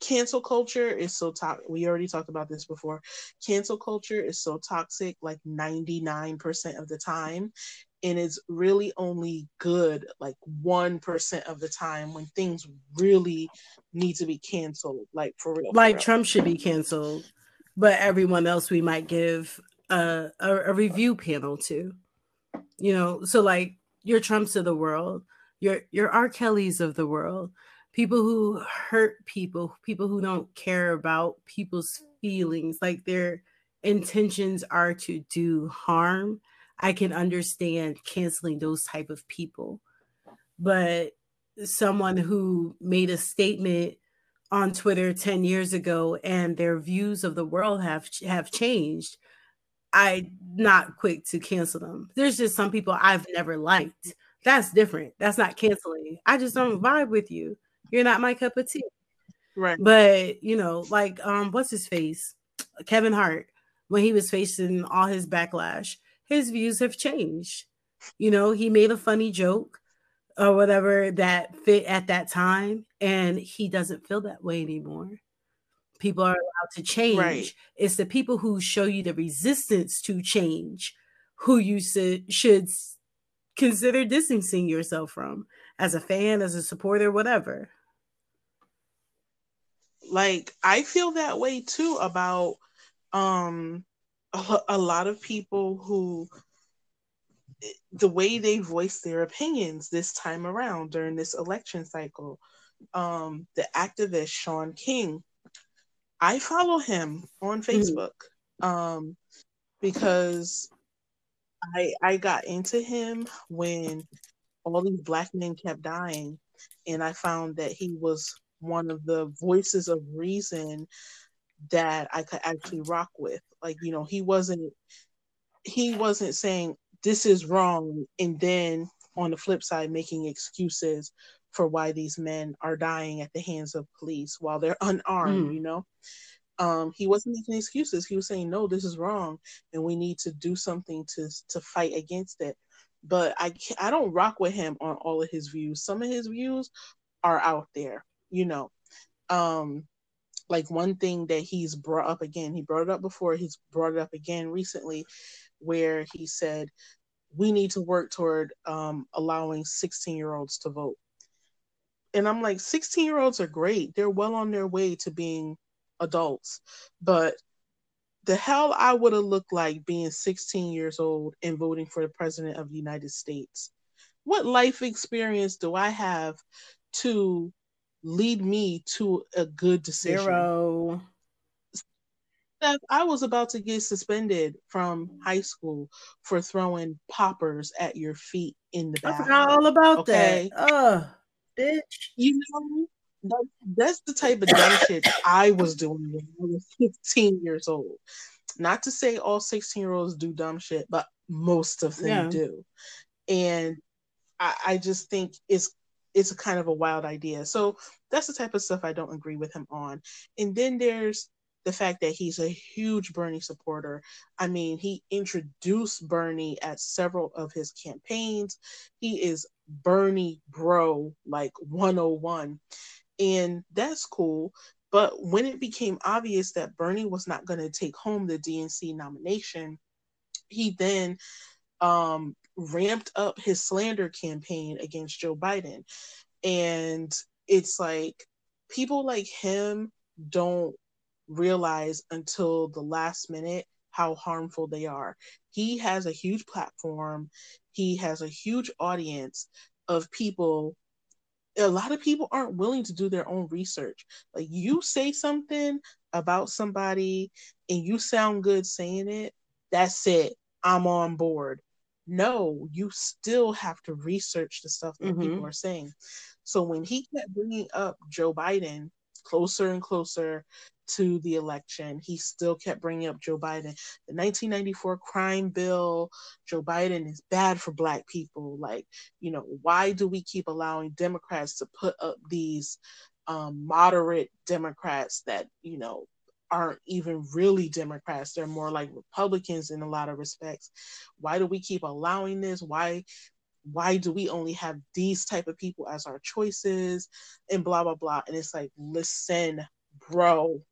cancel culture is so toxic. We already talked about this before. Cancel culture is so toxic like 99% of the time. And it's really only good like 1% of the time when things really need to be canceled, like for real. Like for real. Trump should be canceled, but everyone else we might give a, a, a review panel to. You know, so like your Trumps of the world, your your R. Kellys of the world, people who hurt people, people who don't care about people's feelings, like their intentions are to do harm, I can understand canceling those type of people. But someone who made a statement on Twitter 10 years ago and their views of the world have have changed, I'm not quick to cancel them. There's just some people I've never liked. That's different. That's not canceling. I just don't vibe with you. You're not my cup of tea. Right. But you know, like um, what's his face? Kevin Hart, when he was facing all his backlash, his views have changed. You know, he made a funny joke or whatever that fit at that time, and he doesn't feel that way anymore. People are allowed to change. Right. It's the people who show you the resistance to change who you should consider distancing yourself from as a fan, as a supporter, whatever like i feel that way too about um a, a lot of people who the way they voice their opinions this time around during this election cycle um the activist Shaun king i follow him on mm-hmm. facebook mm-hmm. um because i i got into him when all these black men kept dying and i found that he was one of the voices of reason that I could actually rock with. Like, you know, he wasn't he wasn't saying this is wrong and then on the flip side making excuses for why these men are dying at the hands of police while they're unarmed, mm. you know. Um, he wasn't making excuses. He was saying, "No, this is wrong, and we need to do something to to fight against it." But I I don't rock with him on all of his views. Some of his views are out there, you know um like one thing that he's brought up again he brought it up before he's brought it up again recently where he said we need to work toward um, allowing 16 year olds to vote. And i'm like 16 year olds are great. They're well on their way to being adults. But the hell i would have looked like being 16 years old and voting for the president of the united states. What life experience do i have to lead me to a good decision. Zero. I was about to get suspended from high school for throwing poppers at your feet in the bathroom. I forgot all about okay? that. Ugh, bitch. You know, that, that's the type of dumb shit I was doing when I was 15 years old. Not to say all 16 year olds do dumb shit, but most of them yeah. do. And I, I just think it's it's a kind of a wild idea. So that's the type of stuff I don't agree with him on. And then there's the fact that he's a huge Bernie supporter. I mean, he introduced Bernie at several of his campaigns. He is Bernie bro, like 101. And that's cool. But when it became obvious that Bernie was not going to take home the DNC nomination, he then um, ramped up his slander campaign against Joe Biden. And it's like people like him don't realize until the last minute how harmful they are. He has a huge platform, he has a huge audience of people. A lot of people aren't willing to do their own research. Like you say something about somebody and you sound good saying it, that's it. I'm on board no, you still have to research the stuff that mm-hmm. people are saying. So when he kept bringing up Joe Biden closer and closer to the election, he still kept bringing up Joe Biden. The 1994 crime bill, Joe Biden is bad for Black people. Like, you know, why do we keep allowing Democrats to put up these um, moderate Democrats that, you know, aren't even really Democrats. They're more like Republicans in a lot of respects. Why do we keep allowing this? Why why do we only have these type of people as our choices? And blah blah blah. And it's like listen bro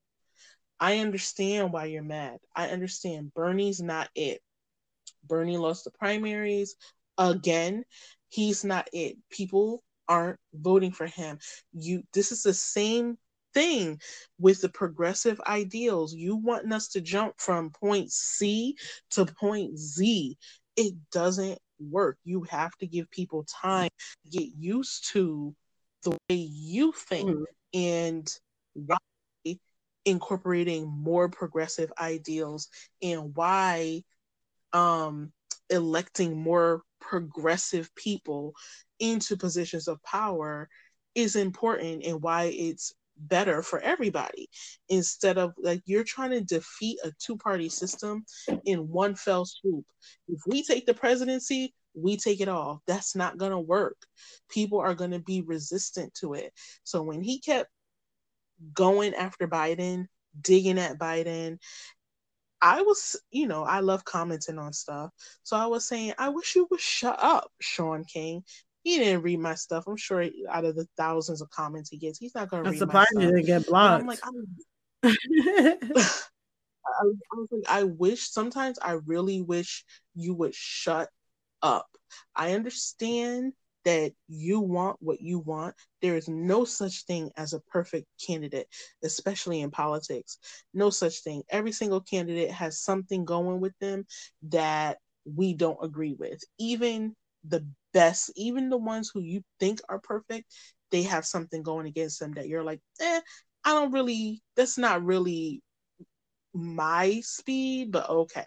i understand why you're mad. I understand bernie's not it. Bernie lost the primaries again. He's not it. People aren't voting for him. You this is the same thing with the progressive ideals you want us to jump from point c to point z it doesn't work. You have to give people time to get used to the way you think mm. and why incorporating more progressive ideals and why um, electing more progressive people into positions of power is important and why it's better for everybody instead of like you're trying to defeat a two party system in one fell swoop. If we take the presidency, we take it all. That's not going to work. People are going to be resistant to it. So when he kept going after Biden, digging at Biden, I was, you know, I love commenting on stuff. So I was saying, I wish you would shut up, Shaun King he didn't read my stuff. I'm sure out of the thousands of comments he gets, he's not going to read surprised my stuff. you didn't get blocked. I'm like, [laughs] I'm, [laughs] I, I was like, I wish sometimes I really wish you would shut up. I understand that you want what you want. There is no such thing as a perfect candidate, especially in politics. No such thing. Every single candidate has something going with them that we don't agree with. Even the best, even the ones who you think are perfect, they have something going against them that you're like, eh, I don't really, that's not really my speed, but okay.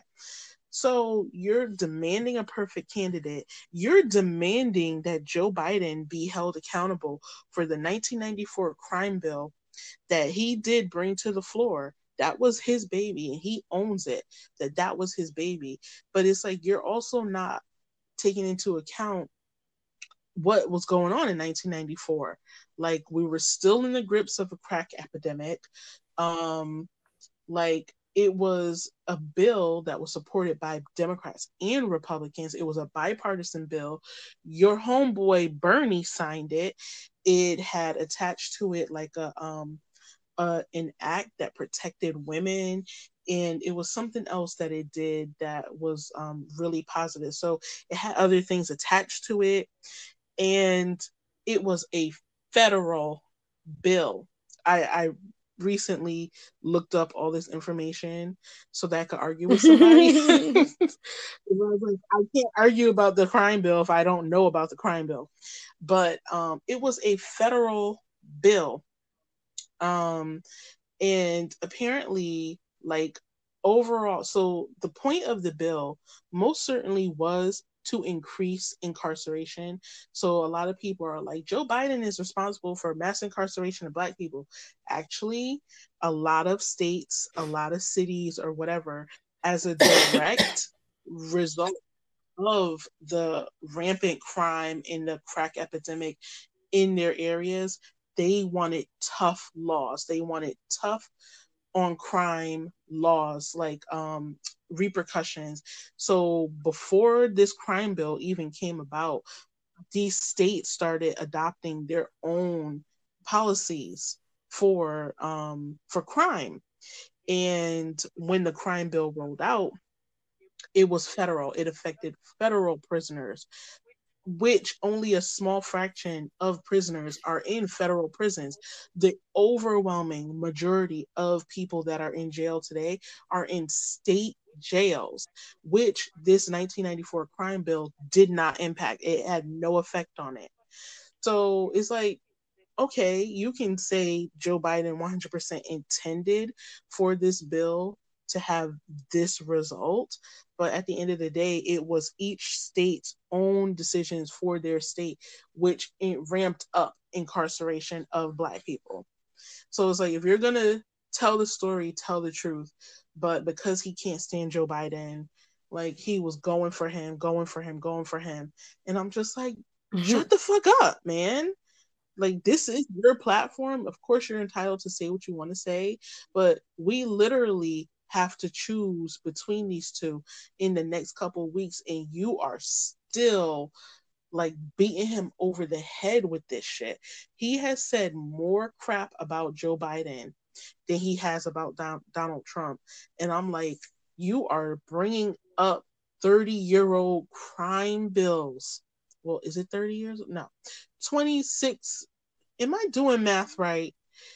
So you're demanding a perfect candidate. You're demanding that Joe Biden be held accountable for the 1994 crime bill that he did bring to the floor. That was his baby and he owns it. That that was his baby. But it's like you're also not taking into account what was going on in 1994 like we were still in the grips of a crack epidemic. Um like it was a bill that was supported by democrats and republicans. It was a bipartisan bill. Your homeboy bernie signed it. It had attached to it like a um uh, an act that protected women and it was something else that it did that was um, really positive. So it had other things attached to it, and it was a federal bill. I, I recently looked up all this information so that I could argue with somebody. [laughs] [laughs] I was like, I can't argue about the crime bill if I don't know about the crime bill. But um, it was a federal bill. Um, and apparently like overall so the point of the bill most certainly was to increase incarceration. So a lot of people are like joe biden is responsible for mass incarceration of black people. Actually a lot of states a lot of cities or whatever as a direct [coughs] result of the rampant crime in the crack epidemic in their areas they wanted tough laws. They wanted tough on crime laws like um repercussions. So before this crime bill even came about these states started adopting their own policies for um for crime. And when the crime bill rolled out it was federal. It affected federal prisoners which only a small fraction of prisoners are in federal prisons. The overwhelming majority of people that are in jail today are in state jails, which this 1994 crime bill did not impact. It had no effect on it. So it's like, okay, you can say Joe Biden 100% intended for this bill to have this result, but at the end of the day, it was each state's own decisions for their state, which ramped up incarceration of Black people. So it's like if you're gonna tell the story, tell the truth. But because he can't stand Joe Biden, like he was going for him, going for him, going for him. And I'm just like, mm-hmm. shut the fuck up, man. Like this is your platform. Of course you're entitled to say what you want to say, but we literally have to choose between these two in the next couple weeks and you are still like beating him over the head with this shit. He has said more crap about Joe Biden than he has about Don- Donald Trump. And I'm like, you are bringing up 30 year old crime bills. Well, is it 30 years? No, 26. Am I doing math right?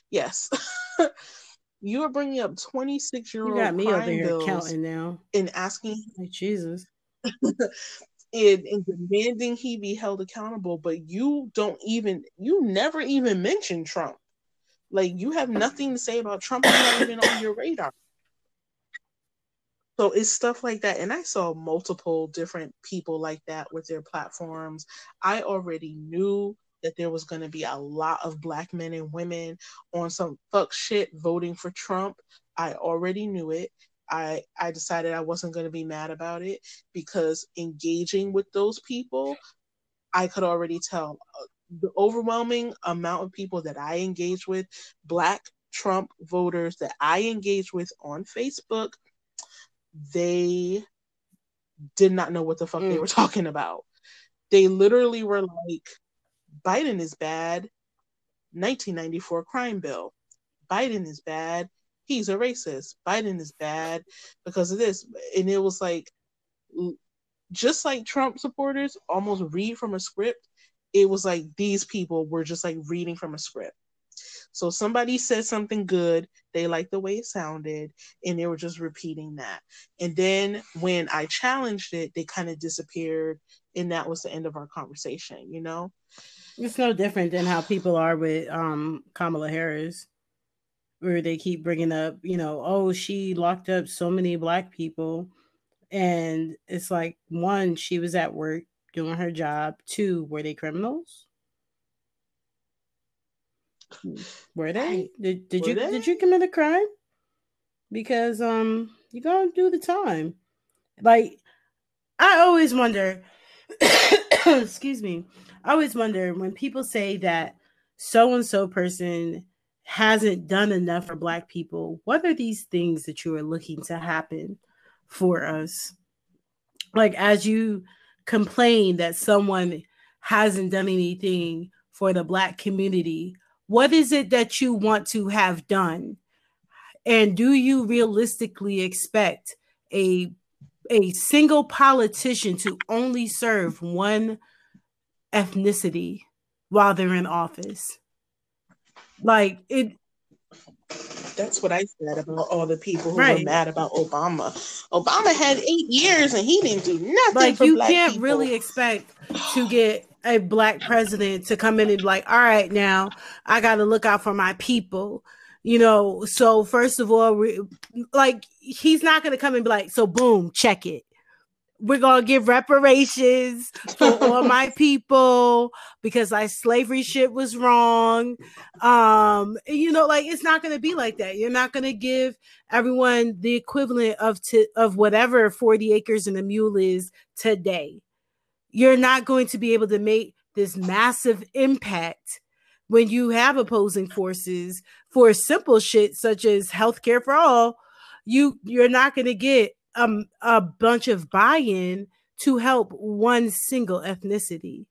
Yes. [laughs] you are bringing up 26 year old crime bills counting now and asking, [laughs] like, Jesus. [laughs] and, and demanding he be held accountable, but you don't even, you never even mention Trump. Like you have nothing to say about Trump, not even on your radar. So it's stuff like that. And I saw multiple different people like that with their platforms. I already knew that there was going to be a lot of black men and women on some fuck shit voting for Trump. I already knew it. I I decided I wasn't going to be mad about it because engaging with those people, I could already tell uh, the overwhelming amount of people that I engage with, black Trump voters that I engage with on Facebook, they did not know what the fuck mm. they were [laughs] talking about. They literally were like, Biden is bad. 1994 crime bill. Biden is bad he's a racist. Biden is bad because of this. And it was like, just like Trump supporters almost read from a script, it was like these people were just like reading from a script. So somebody said something good, they liked the way it sounded, and they were just repeating that. And then when I challenged it, they kind of disappeared, and that was the end of our conversation, you know? It's no different than how people are with um Kamala Harris where they keep bringing up, you know, oh, she locked up so many black people. And it's like, one, she was at work doing her job. Two, were they criminals? Were they? Did, did were you they? did you commit a crime? Because um you're gonna do the time. Like I always wonder [coughs] excuse me. I always wonder when people say that so and so person hasn't done enough for black people what are these things that you are looking to happen for us like as you complain that someone hasn't done anything for the black community what is it that you want to have done and do you realistically expect a a single politician to only serve one ethnicity while they're in office like it. That's what I said about all the people who right. were mad about Obama. Obama had eight years and he didn't do nothing. Like you can't people. really expect to get a black president to come in and be like, all right, now I got to look out for my people you know so first of all like he's not going to come and be like so boom check it we're gonna give reparations for all [laughs] my people because like slavery shit was wrong. Um, you know, like it's not gonna be like that. You're not gonna give everyone the equivalent of to of whatever 40 acres and a mule is today. You're not going to be able to make this massive impact when you have opposing forces for simple shit such as healthcare for all. You you're not gonna get um, a bunch of buy-in to help one single ethnicity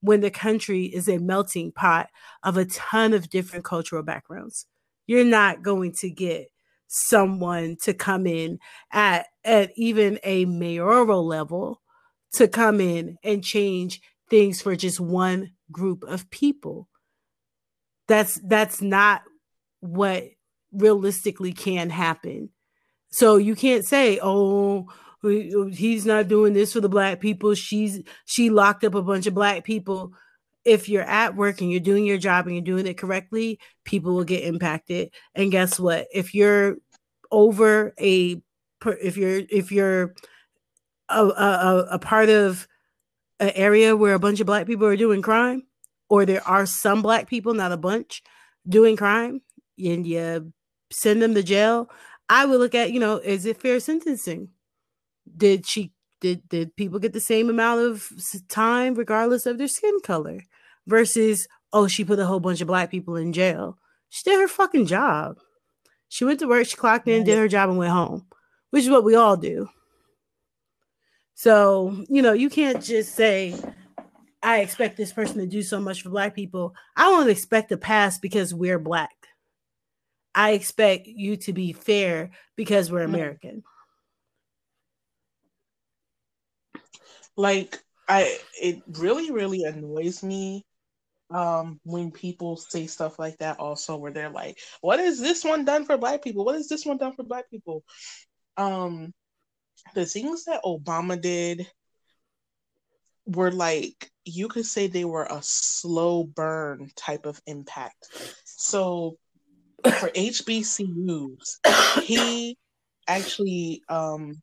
when the country is a melting pot of a ton of different cultural backgrounds. You're not going to get someone to come in at, at even a mayoral level to come in and change things for just one group of people. That's that's not what realistically can happen. So you can't say, "Oh, he's not doing this for the black people. She's she locked up a bunch of black people." If you're at work and you're doing your job and you're doing it correctly, people will get impacted. And guess what? If you're over a if you're if you're a, a, a part of an area where a bunch of black people are doing crime, or there are some black people, not a bunch, doing crime, and you send them to jail, I would look at, you know, is it fair sentencing? Did she did did people get the same amount of time regardless of their skin color versus oh she put a whole bunch of black people in jail. She did her fucking job. She went to work, she clocked in, did her job and went home, which is what we all do. So, you know, you can't just say I expect this person to do so much for black people. I don't expect a pass because we're black. I expect you to be fair because we're. American. Like I it really really annoys me um when people say stuff like that also where they're like what is this one done for black people what is this one done for black people um the things that obama did were like you could say they were a slow burn type of impact so for hbcus he actually um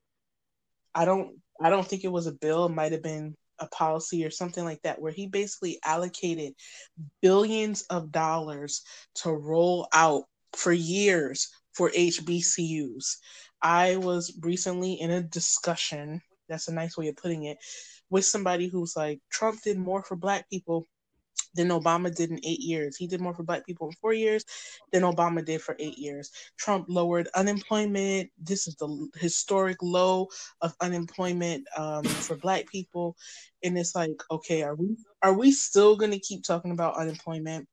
i don't i don't think it was a bill it might have been a policy or something like that where he basically allocated billions of dollars to roll out for years for HBCUs. I was recently in a discussion, that's a nice way of putting it, with somebody who's like, Trump did more for black people than Obama did in eight years. He did more for Black people in four years than Obama did for eight years. Trump lowered unemployment. This is the historic low of unemployment um, for Black people, and it's like, okay, are we are we still going to keep talking about unemployment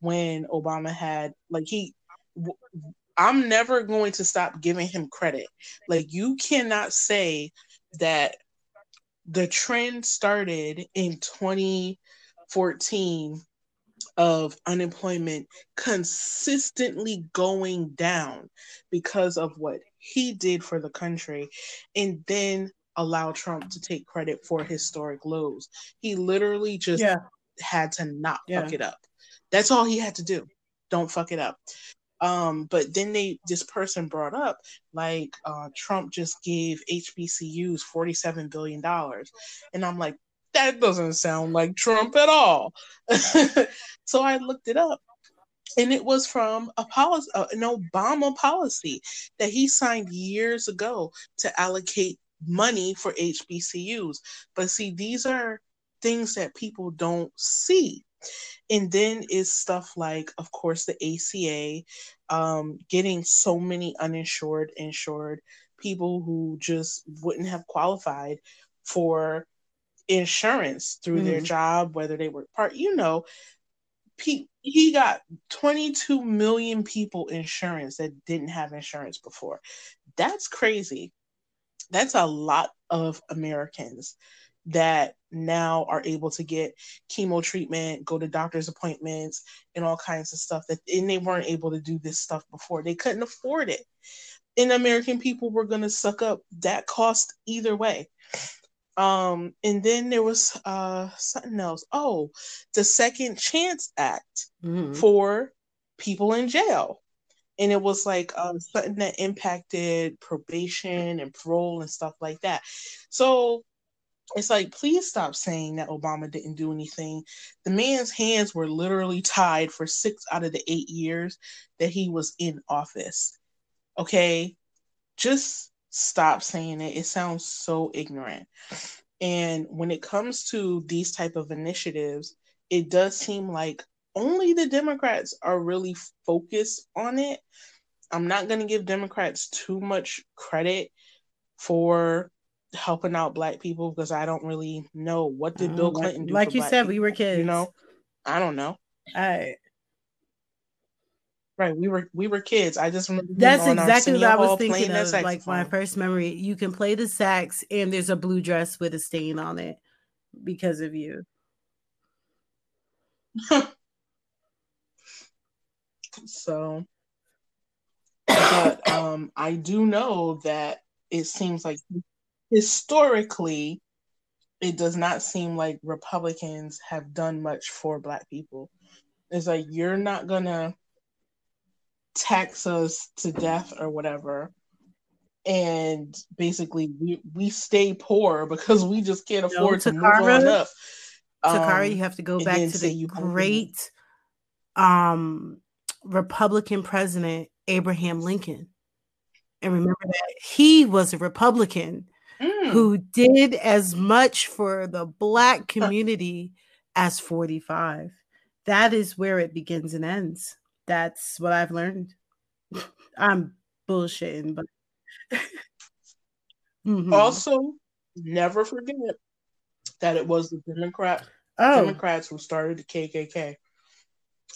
when Obama had like he? W- I'm never going to stop giving him credit. Like you cannot say that the trend started in 20 14 of unemployment consistently going down because of what he did for the country and then allow Trump to take credit for historic lows. He literally just yeah. had to not yeah. fuck it up. That's all he had to do. Don't fuck it up. Um, but then they this person brought up like uh, Trump just gave HBCUs forty seven billion dollars, and I'm like, that doesn't sound like Trump at all. [laughs] so I looked it up. And it was from a policy, uh, an Obama policy that he signed years ago to allocate money for HBCUs. But see, these are things that people don't see. And then is stuff like, of course, the ACA, um, getting so many uninsured, insured people who just wouldn't have qualified for insurance through mm-hmm. their job, whether they were part, you know, he, he got 22 million people insurance that didn't have insurance before. That's crazy. That's a lot of Americans that now are able to get chemo treatment, go to doctor's appointments, and all kinds of stuff that and they weren't able to do this stuff before. They couldn't afford it. And American people were going to suck up that cost either way. Um, and then there was uh something else. Oh, the Second Chance Act mm-hmm. for people in jail. And it was like um, something that impacted probation and parole and stuff like that. So it's like, please stop saying that Obama didn't do anything. The man's hands were literally tied for six out of the eight years that he was in office. Okay. Just stop saying it. It sounds so ignorant. And when it comes to these type of initiatives, it does seem like only the Democrats are really focused on it. I'm not going to give Democrats too much credit for helping out black people because I don't really know what did Bill mm, Clinton do. Like you said, people, we were kids. You know, I don't know. I Right, we were we were kids. I just remember that's exactly what I was thinking of. Like my first memory, you can play the sax, and there's a blue dress with a stain on it because of you. [laughs] so, but um, I do know that it seems like historically, it does not seem like Republicans have done much for Black people. It's like you're not gonna tax us to death or whatever and basically we we stay poor because we just can't afford no, to move on up. Takara, um, you have to go back to the great um Republican president Abraham Lincoln. And remember that he was a Republican mm. who did as much for the Black community as 45. That is where it begins and ends. That's what I've learned. I'm bullshitting, but [laughs] mm-hmm. also never forget that it was the Democrat oh. Democrats who started the KKK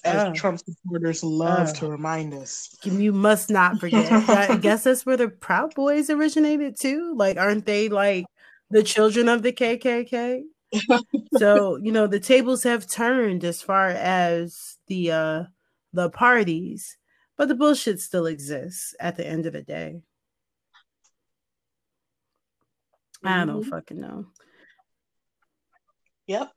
as oh. Trump supporters love oh. to remind us. You must not forget. [laughs] I guess that's where the Proud Boys originated too. Like, aren't they like the children of the KKK? [laughs] so you know the tables have turned as far as the uh the parties, but the bullshit still exists at the end of the day. Mm-hmm. I don't mm-hmm. fucking know. Yep.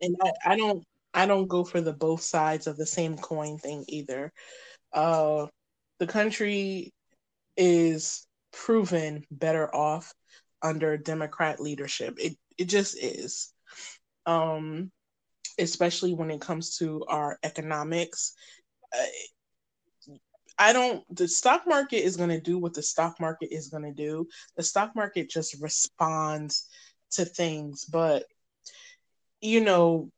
And I, I don't I don't go for the both sides of the same coin thing either. Uh, the country is proven better off under Democrat leadership. It it just is. Um, especially when it comes to our economics. I don't. The stock market is going to do what the stock market is going to do. The stock market just responds to things, but you know,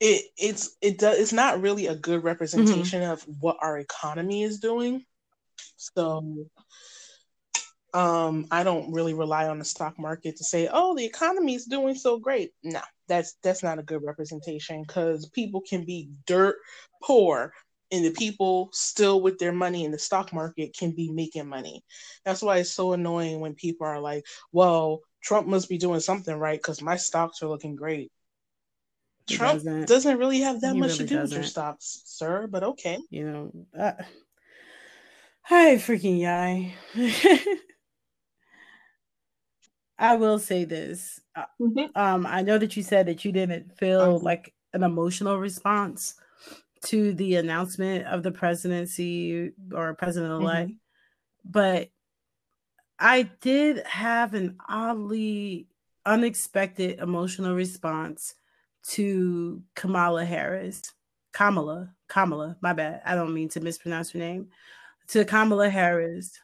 it it's it does it's not really a good representation mm-hmm. of what our economy is doing. So um I don't really rely on the stock market to say, oh, the economy is doing so great. No, that's that's not a good representation because people can be dirt poor and the people still with their money in the stock market can be making money. That's why it's so annoying when people are like, well, Trump must be doing something right because my stocks are looking great. Trump doesn't, doesn't really have that much really to do doesn't. with your stocks, sir. But okay, you know. Uh, hi, freaking yai. [laughs] I will say this. Mm-hmm. Um, I know that you said that you didn't feel um, like an emotional response to the announcement of the presidency or president elect, mm-hmm. but I did have an oddly unexpected emotional response to Kamala Harris. Kamala, Kamala, my bad. I don't mean to mispronounce her name. To Kamala Harris.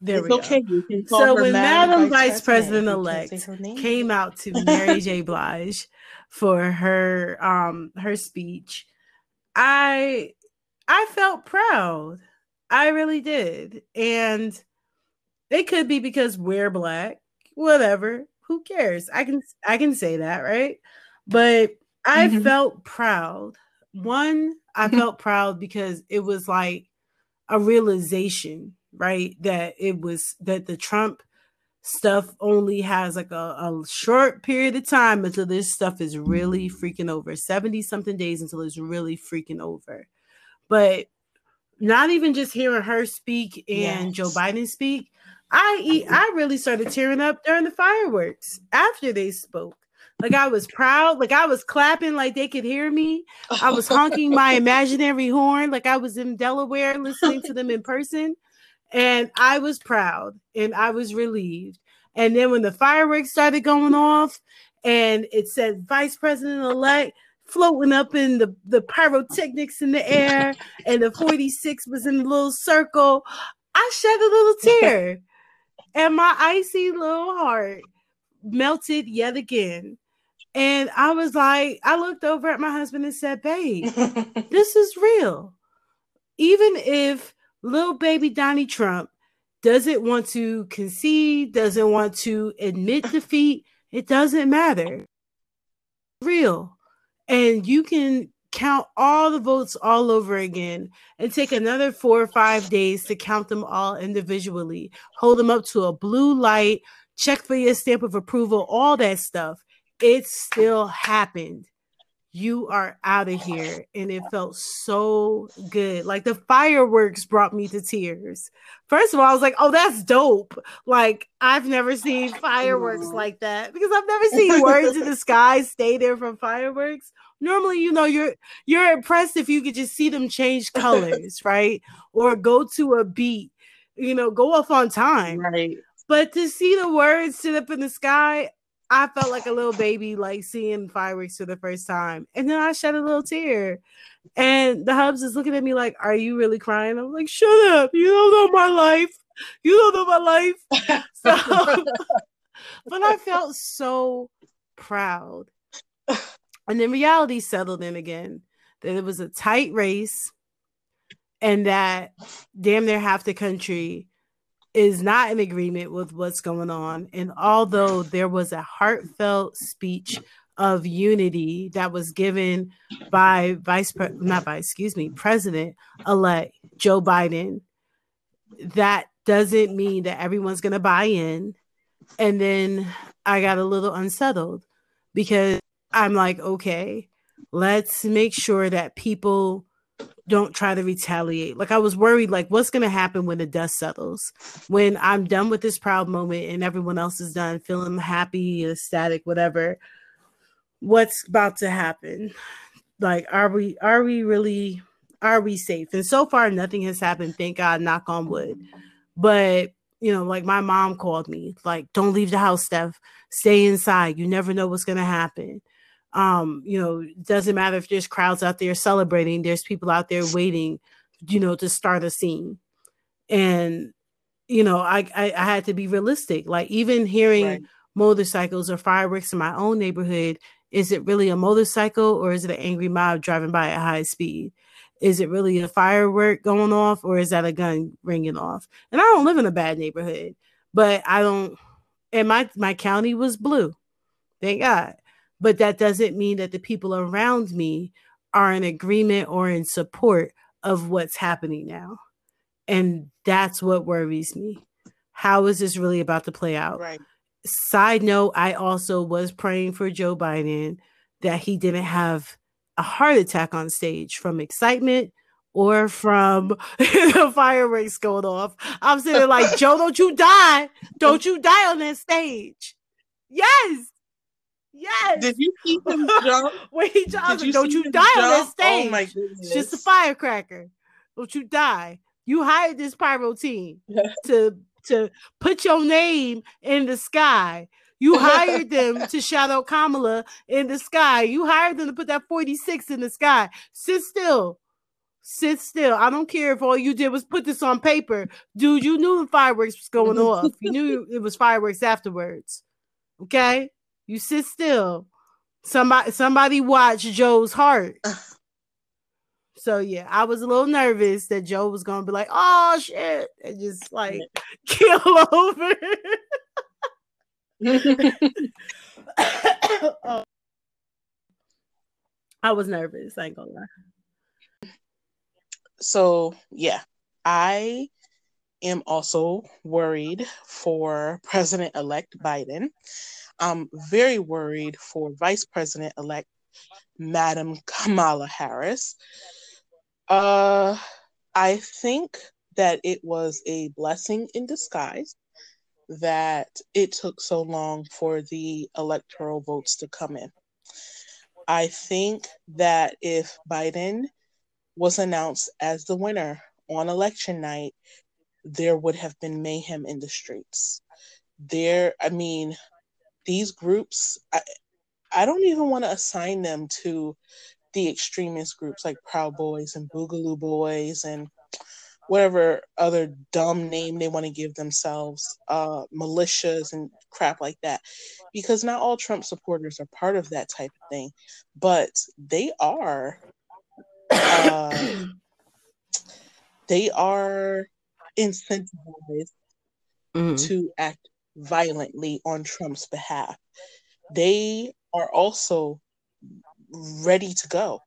There it's we okay. go. So when Madam Vice President elect came out to Mary J. Blige for her um her speech, I I felt proud. I really did. And it could be because we're black, whatever who cares? I can I can say that, right? But I mm-hmm. felt proud. One, I mm-hmm. felt proud because it was like a realization, right? That it was that the Trump stuff only has like a, a short period of time until this stuff is really freaking over 70 something days until it's really freaking over. But not even just hearing her speak and yes. Joe Biden speak, I I really started tearing up during the fireworks after they spoke. Like I was proud, like I was clapping like they could hear me. I was [laughs] honking my imaginary horn like I was in Delaware listening to them in person. And I was proud and I was relieved. And then when the fireworks started going off and it said Vice President elect floating up in the, the pyrotechnics in the air and the 46 was in a little circle, I shed a little [laughs] tear and my icy little heart melted yet again. And I was like, I looked over at my husband and said, Babe, [laughs] this is real. Even if little baby Donnie Trump doesn't want to concede, doesn't want to admit [laughs] defeat, it doesn't matter. Real. And you can count all the votes all over again and take another four or five days to count them all individually, hold them up to a blue light, check for your stamp of approval, all that stuff. It still happened. You are out of here. And it felt so good. Like the fireworks brought me to tears. First of all, I was like, oh, that's dope. Like, I've never seen fireworks like that because I've never seen words in the [laughs] sky stay there from fireworks normally you know you're you're impressed if you could just see them change colors right or go to a beat you know go off on time right but to see the words sit up in the sky I felt like a little baby, like seeing fireworks for the first time. And then I shed a little tear. And the hubs is looking at me like, Are you really crying? I'm like, Shut up. You don't know my life. You don't know my life. So, [laughs] but I felt so proud. And then reality settled in again that it was a tight race and that damn near half the country is not in agreement with what's going on. And although there was a heartfelt speech of unity that was given by vice pre- not by excuse me president elect Joe Biden that doesn't mean that everyone's going to buy in and then I got a little unsettled because I'm like okay let's make sure that people don't try to retaliate. Like I was worried, like what's gonna happen when the dust settles, when I'm done with this proud moment and everyone else is done, feeling happy, ecstatic, whatever. What's about to happen? Like, are we are we really are we safe? And so far, nothing has happened. Thank God, knock on wood. But you know, like my mom called me, like, don't leave the house, Steph. Stay inside. You never know what's gonna happen um you know doesn't matter if there's crowds out there celebrating there's people out there waiting you know to start a scene. And you know i i, I had to be realistic. Like even hearing right. motorcycles or fireworks in my own neighborhood is it really a motorcycle or is it an angry mob driving by at high speed? Is it really a firework going off or is that a gun ringing off? And i don't live in a bad neighborhood but i don't and my my county was blue. Thank god but that doesn't mean that the people around me are in agreement or in support of what's happening now. And that's what worries me. How is this really about to play out? Right. Side note, I also was praying for Joe Biden that he didn't have a heart attack on stage from excitement or from [laughs] the fireworks going off. I'm sitting like, [laughs] Joe, don't you die. Don't you die on that stage. Yes. Yes. Did you see him [laughs] jump? when he jumps, you don't you die jump? on that stage. Oh my goodness. It's just a firecracker. Don't you die. You hired this pyro team [laughs] to to put your name in the sky. You [laughs] hired them to shout out Kamala in the sky. You hired them to put that 46 in the sky. Sit still. Sit still. I don't care if all you did was put this on paper. Dude, you knew the fireworks was going off. You knew it was fireworks afterwards. Okay? You sit still. Somebody somebody watch Joe's heart. so yeah, I was a little nervous that Joe was gonna be like, oh shit, and just like [laughs] kill over. [laughs] Um, I was nervous, I ain't gonna lie. So yeah, I am also worried for President elect Biden. I'm very worried for Vice President elect Madam Kamala Harris. Uh, I think that it was a blessing in disguise that it took so long for the electoral votes to come in. I think that if Biden was announced as the winner on election night, there would have been mayhem in the streets. There, I mean, these groups, I, I don't even want to assign them to the extremist groups like Proud Boys and Boogaloo Boys and whatever other dumb name they want to give themselves, uh, militias and crap like that. Because not all Trump supporters are part of that type of thing, but they are. Uh, [coughs] they are incentivized mm-hmm. to act violently on Trump's behalf. They are also ready to go.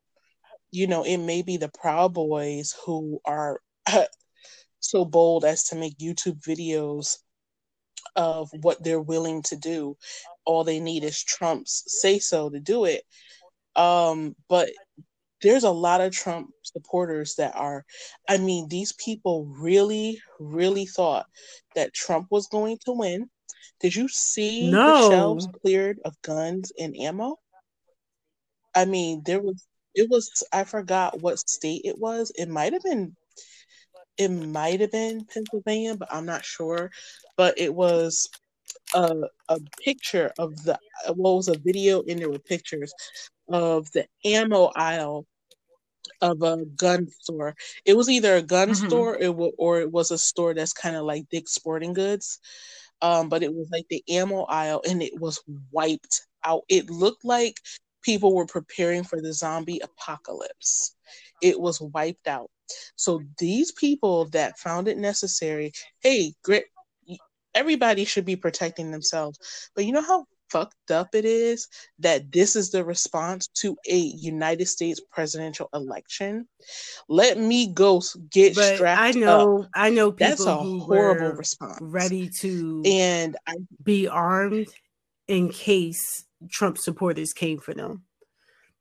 You know, it may be the Proud Boys who are [laughs] so bold as to make YouTube videos of what they're willing to do. All they need is Trump's say so to do it. Um, but there's a lot of Trump supporters that are, I mean, these people really, really thought that Trump was going to win. Did you see no. the shelves cleared of guns and ammo? I mean, there was it was I forgot what state it was. It might have been it might have been Pennsylvania, but I'm not sure. But it was a, a picture of the what was a video and there were pictures of the ammo aisle of a gun store. It was either a gun mm-hmm. store it w- or it was a store that's kind of like Dick's Sporting Goods. Um, but it was like the ammo aisle and it was wiped out. It looked like people were preparing for the zombie apocalypse. It was wiped out. So these people that found it necessary, hey, great, everybody should be protecting themselves. But you know how fucked up it is that this is the response to a United States presidential election. Let me go get but strapped I know, up. I know people That's a horrible response. Ready to and I, be armed in case Trump supporters came for them.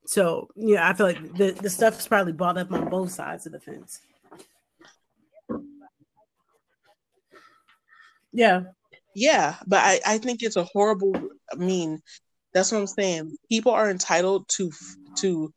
So yeah, I feel like the, the stuff is probably bought up on both sides of the fence. Yeah. Yeah, but I, I think it's a horrible I mean, that's what I'm saying. People are entitled to to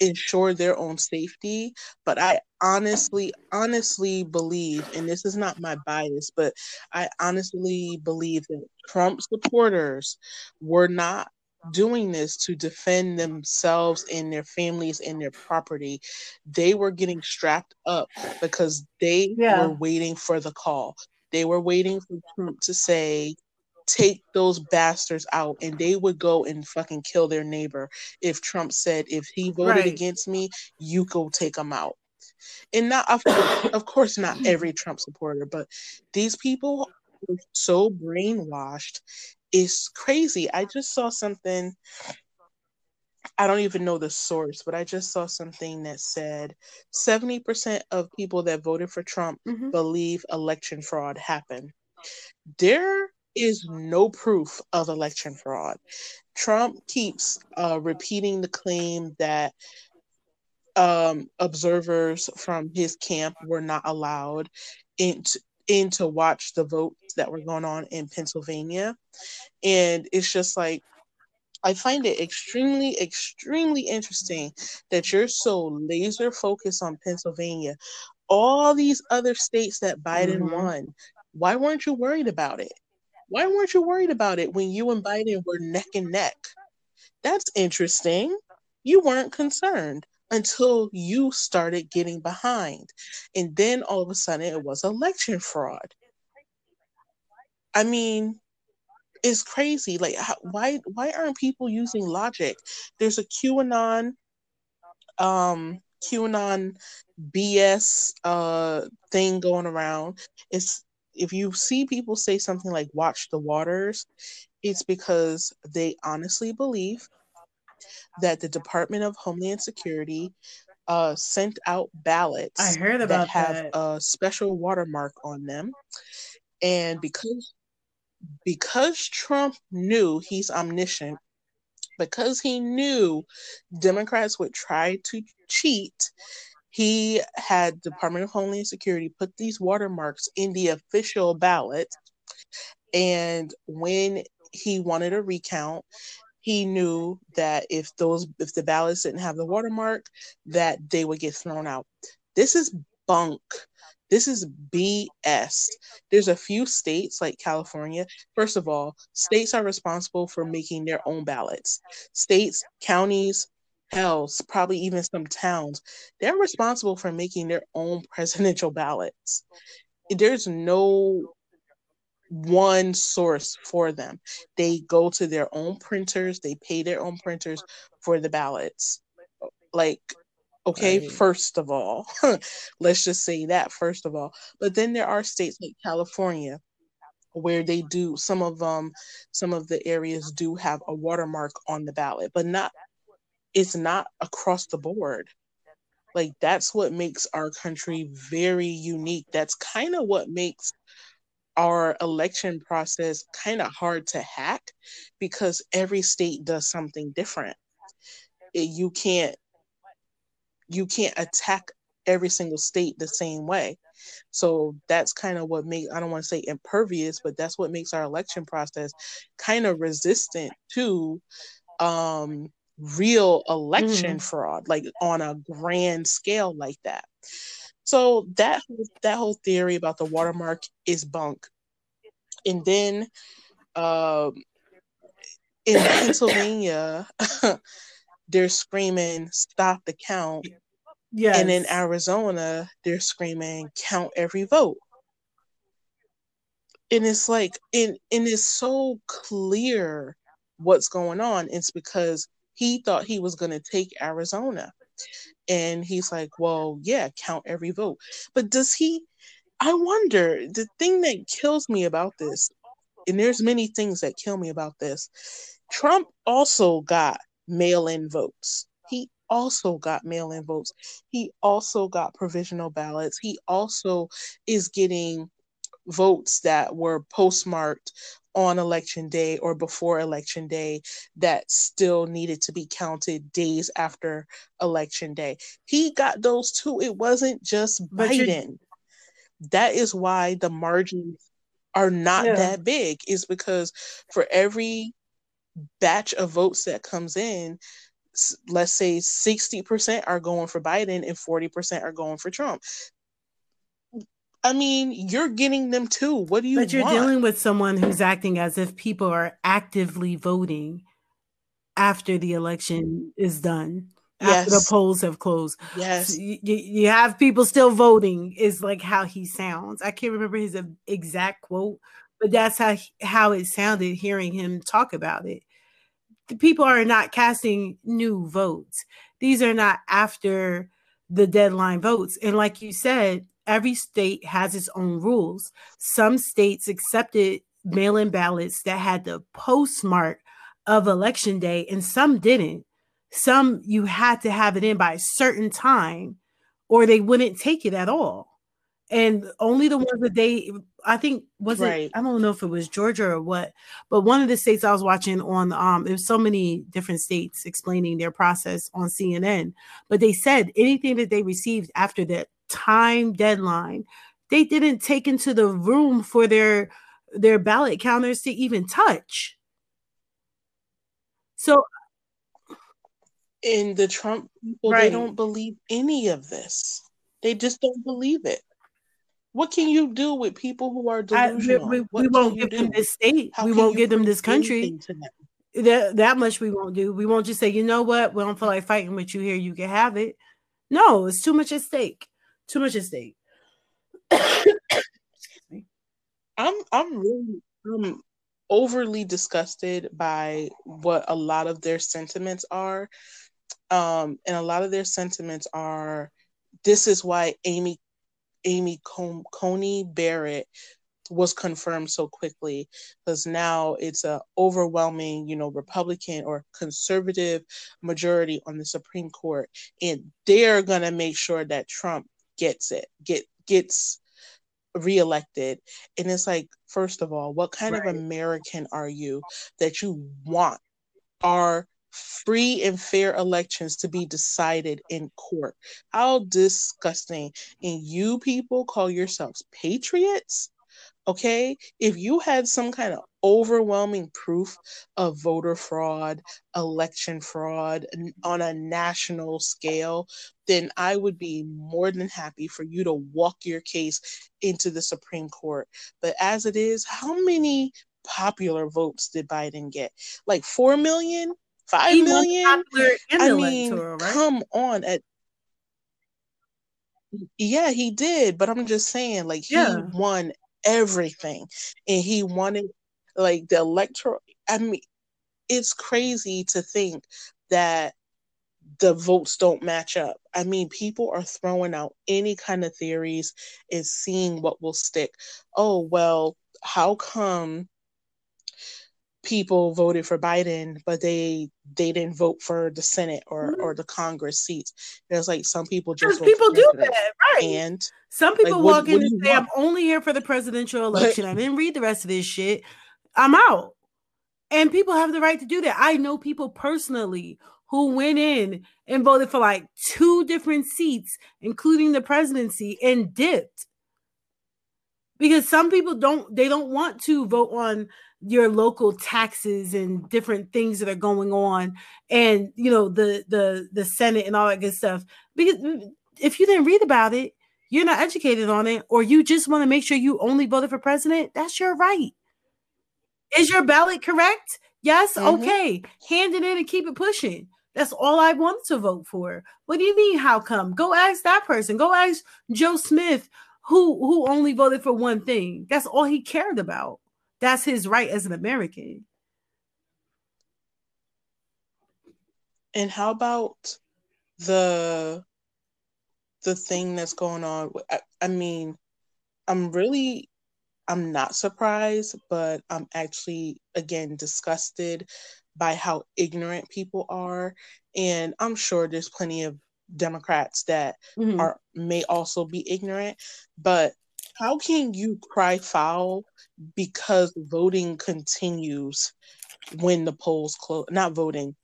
ensure their own safety, but I honestly honestly believe and this is not my bias, but I honestly believe that Trump supporters were not doing this to defend themselves and their families and their property. They were getting strapped up because they yeah. were waiting for the call. They were waiting for Trump to say, take those bastards out and they would go and fucking kill their neighbor. If Trump said if he voted right. against me you go take them out. And not of, of course not every Trump supporter but these people are so brainwashed. It's crazy. I just saw something I don't even know the source, but I just saw something that said 70% of people that voted for Trump mm-hmm. believe election fraud happened. There is no proof of election fraud. Trump keeps uh, repeating the claim that um, observers from his camp were not allowed in to, in to watch the votes that were going on in Pennsylvania. And it's just like, I find it extremely, extremely interesting that you're so laser focused on Pennsylvania. All these other states that Biden mm-hmm. won, why weren't you worried about it? Why weren't you worried about it when you and Biden were neck and neck? That's interesting. You weren't concerned until you started getting behind. And then all of a sudden it was election fraud. I mean, it's crazy. Like, how, why why aren't people using logic? There's a QAnon, um, QAnon BS uh thing going around. It's if you see people say something like watch the waters, it's because they honestly believe that the Department of Homeland Security uh, sent out ballots I heard about that have that. a special watermark on them. And because because Trump knew he's omniscient, because he knew Democrats would try to cheat, he had Department of Homeland Security put these watermarks in the official ballot. And when he wanted a recount, he knew that if those if the ballots didn't have the watermark, that they would get thrown out. This is bunk. This is BS. There's a few states like California. First of all, states are responsible for making their own ballots. States, counties, hells, probably even some towns, they're responsible for making their own [laughs] presidential ballots. There's no one source for them. They go to their own printers, they pay their own printers for the ballots. Like, okay, right. first of all, [laughs] let's just say that first of all. But then there are states like California where they do some of them some of the areas do have a watermark on the ballot but not it's not across the board. Like that's what makes our country very unique. That's kind of what makes our election process kind of hard to hack because every state does something different. It, you can't you can't attack every single state the same way. So that's kind of what makes I don't want to say impervious, but that's what makes our election process kind of resistant to um real election mm. fraud, like on a grand scale like that. So that that whole theory about the watermark is bunk. And then Um, in Pennsylvania, [laughs] they're screaming "Stop the count." Yes. And in Arizona, they're screaming "Count every vote." And it's like, and, and it's so clear what's going on. It's because he thought he was going to take Arizona. And he's like, well, yeah, count every vote. But does he? I wonder, the thing that kills me about this, and there's many things that kill me about this, Trump also got mail in votes. He also got mail in votes. He also got provisional ballots. He also is getting votes that were postmarked on election day or before election day that still needed to be counted days after election day. He got those too. It wasn't just but Biden. That is why the margins are not yeah. that big, is because for every batch of votes that comes in, let's say 60% are going for Biden and 40% are going for Trump. I mean, you're getting them too. What do you But you're want? dealing with someone who's acting as if people are actively voting after the election is done. After yes. the polls have closed. Yes. So you, you have people still voting, is like how he sounds. I can't remember his uh, exact quote, but that's how how it sounded hearing him talk about it. The people are not casting new votes. These are not after the deadline votes. And like you said, every state has its own rules. Some states accepted mail in ballots that had the postmark of election day, and some didn't. Some you had to have it in by a certain time, or they wouldn't take it at all. And only the ones that they, I think, was right. it? I don't know if it was Georgia or what, but one of the states I was watching on, um, there's so many different states explaining their process on CNN, but they said anything that they received after that time deadline they didn't take into the room for their their ballot counters to even touch so in the trump people right. they don't believe any of this they just don't believe it what can you do with people who are delusional? I, we, we, won't give do? them this state. How we won't give them this country. That, that much we won't do. We won't just say, you know what, we don't feel like fighting with you here. You can have it. No, it's too much at stake. Too much at stake. I'm I'm really um overly disgusted by what a lot of their sentiments are. Um, and a lot of their sentiments are this is why Amy Amy Coney Barrett was confirmed so quickly because now it's a overwhelming you know republican or conservative majority on the supreme court and they're going to make sure that trump gets it, get gets reelected. And it's like, first of all, what kind right. of American are you that you want our free and fair elections to be decided in court? How disgusting. And you people call yourselves patriots? Okay, if you had some kind of overwhelming proof of voter fraud, election fraud on a national scale, then I would be more than happy for you to walk your case into the Supreme Court. But as it is, how many popular votes did Biden get? Like 4 million? 5 he million? I mean, right? come on at yeah, he did, but I'm just saying, like, he yeah. won everything and he wanted like the electoral i mean it's crazy to think that the votes don't match up i mean people are throwing out any kind of theories and seeing what will stick oh well how come people voted for Biden, but they they didn't vote for the Senate or mm-hmm. or the Congress seats. There's like some people just people do that, right? And some people like, walk what, in what and say, want? "I'm only here for the presidential election. I didn't read the rest of this shit. I'm out." And people have the right to do that. I know people personally who went in and voted for like two different seats, including the presidency, and dipped because some people don't they don't want to vote on your local taxes and different things that are going on and you know the the the senate and all that good stuff because if you didn't read about it you're not educated on it or you just want to make sure you only voted for president that's your right Is your ballot correct? Yes. Mm-hmm. Okay. Hand it in and keep it pushing. That's all I wanted to vote for. What do you mean? How come? Go ask that person. Go ask Joe Smith, who who only voted for one thing. That's all he cared about. That's his right as an American. And how about the the thing that's going on? I, I mean, I'm really I'm not surprised, but I'm actually again disgusted by how ignorant people are. And I'm sure there's plenty of Democrats that mm-hmm. are may also be ignorant, but how can you cry foul because voting continues when the polls close? Not voting,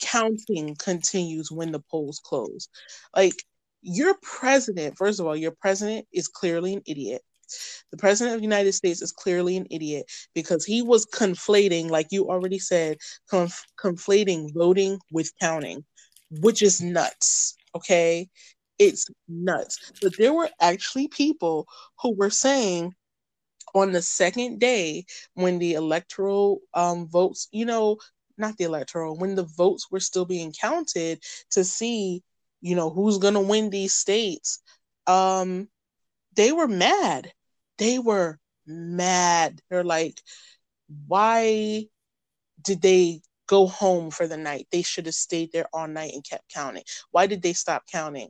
counting continues when the polls close. Like your president, first of all, your president is clearly an idiot. The president of the United States is clearly an idiot because he was conflating, like you already said, conf- conflating voting with counting, which is nuts. Okay. It's nuts. But there were actually people who were saying on the second day when the electoral um, votes, you know, not the electoral, when the votes were still being counted to see, you know, who's going to win these states, um, they were mad. They were mad. They're like, why did they go home for the night? They should have stayed there all night and kept counting. Why did they stop counting?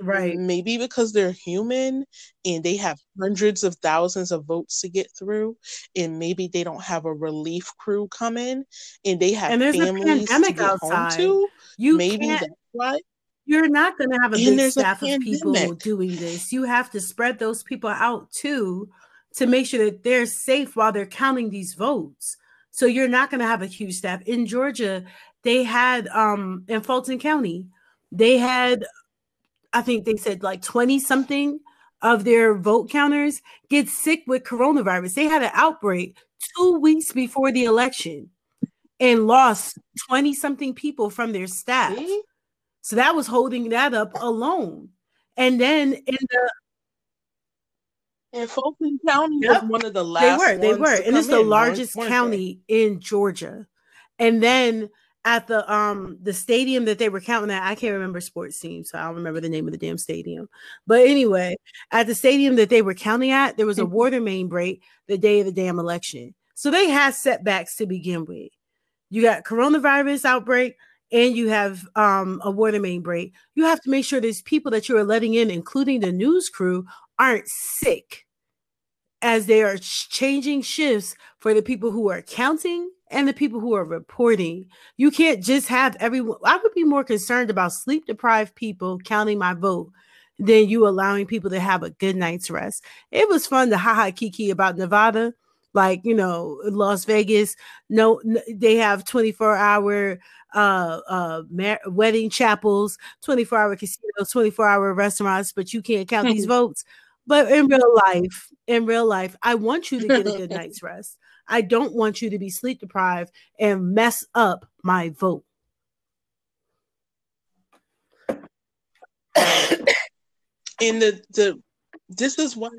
Right. Maybe because they're human and they have hundreds of thousands of votes to get through, and maybe they don't have a relief crew coming, and they have and there's families a pandemic to get outside. home to. You maybe that's why. You're not going to have a big staff a of people doing this. You have to spread those people out too to make sure that they're safe while they're counting these votes. So you're not going to have a huge staff. In Georgia, they had um in Fulton County, they had I think they said like 20 something of their vote counters get sick with coronavirus. They had an outbreak two weeks before the election and lost 20 something people from their staff. See? So that was holding that up alone. And then in the and Fulton County yep, was one of the last. They were, they were, and it's the largest county in Georgia. And then at the um the stadium that they were counting at. I can't remember sports team, so I don't remember the name of the damn stadium. But anyway, at the stadium that they were counting at, there was a mm-hmm. water main break the day of the damn election. So they had setbacks to begin with. You got coronavirus outbreak and you have um, a water main break. You have to make sure these people that you are letting in, including the news crew, aren't sick as they are changing shifts for the people who are counting and the people who are reporting. You can't just have everyone. I would be more concerned about sleep deprived people counting my vote than you allowing people to have a good night's rest. It was fun to ha ha kiki about Nevada. Like, you know, Las Vegas, no, they have 24 hour uh, uh, mar- wedding chapels, 24 hour casinos, 24 hour restaurants, but you can't count these [laughs] votes. But in real life, in real life, I want you to get a good [laughs] night's rest. I don't want you to be sleep deprived and mess up my vote. and the the this is why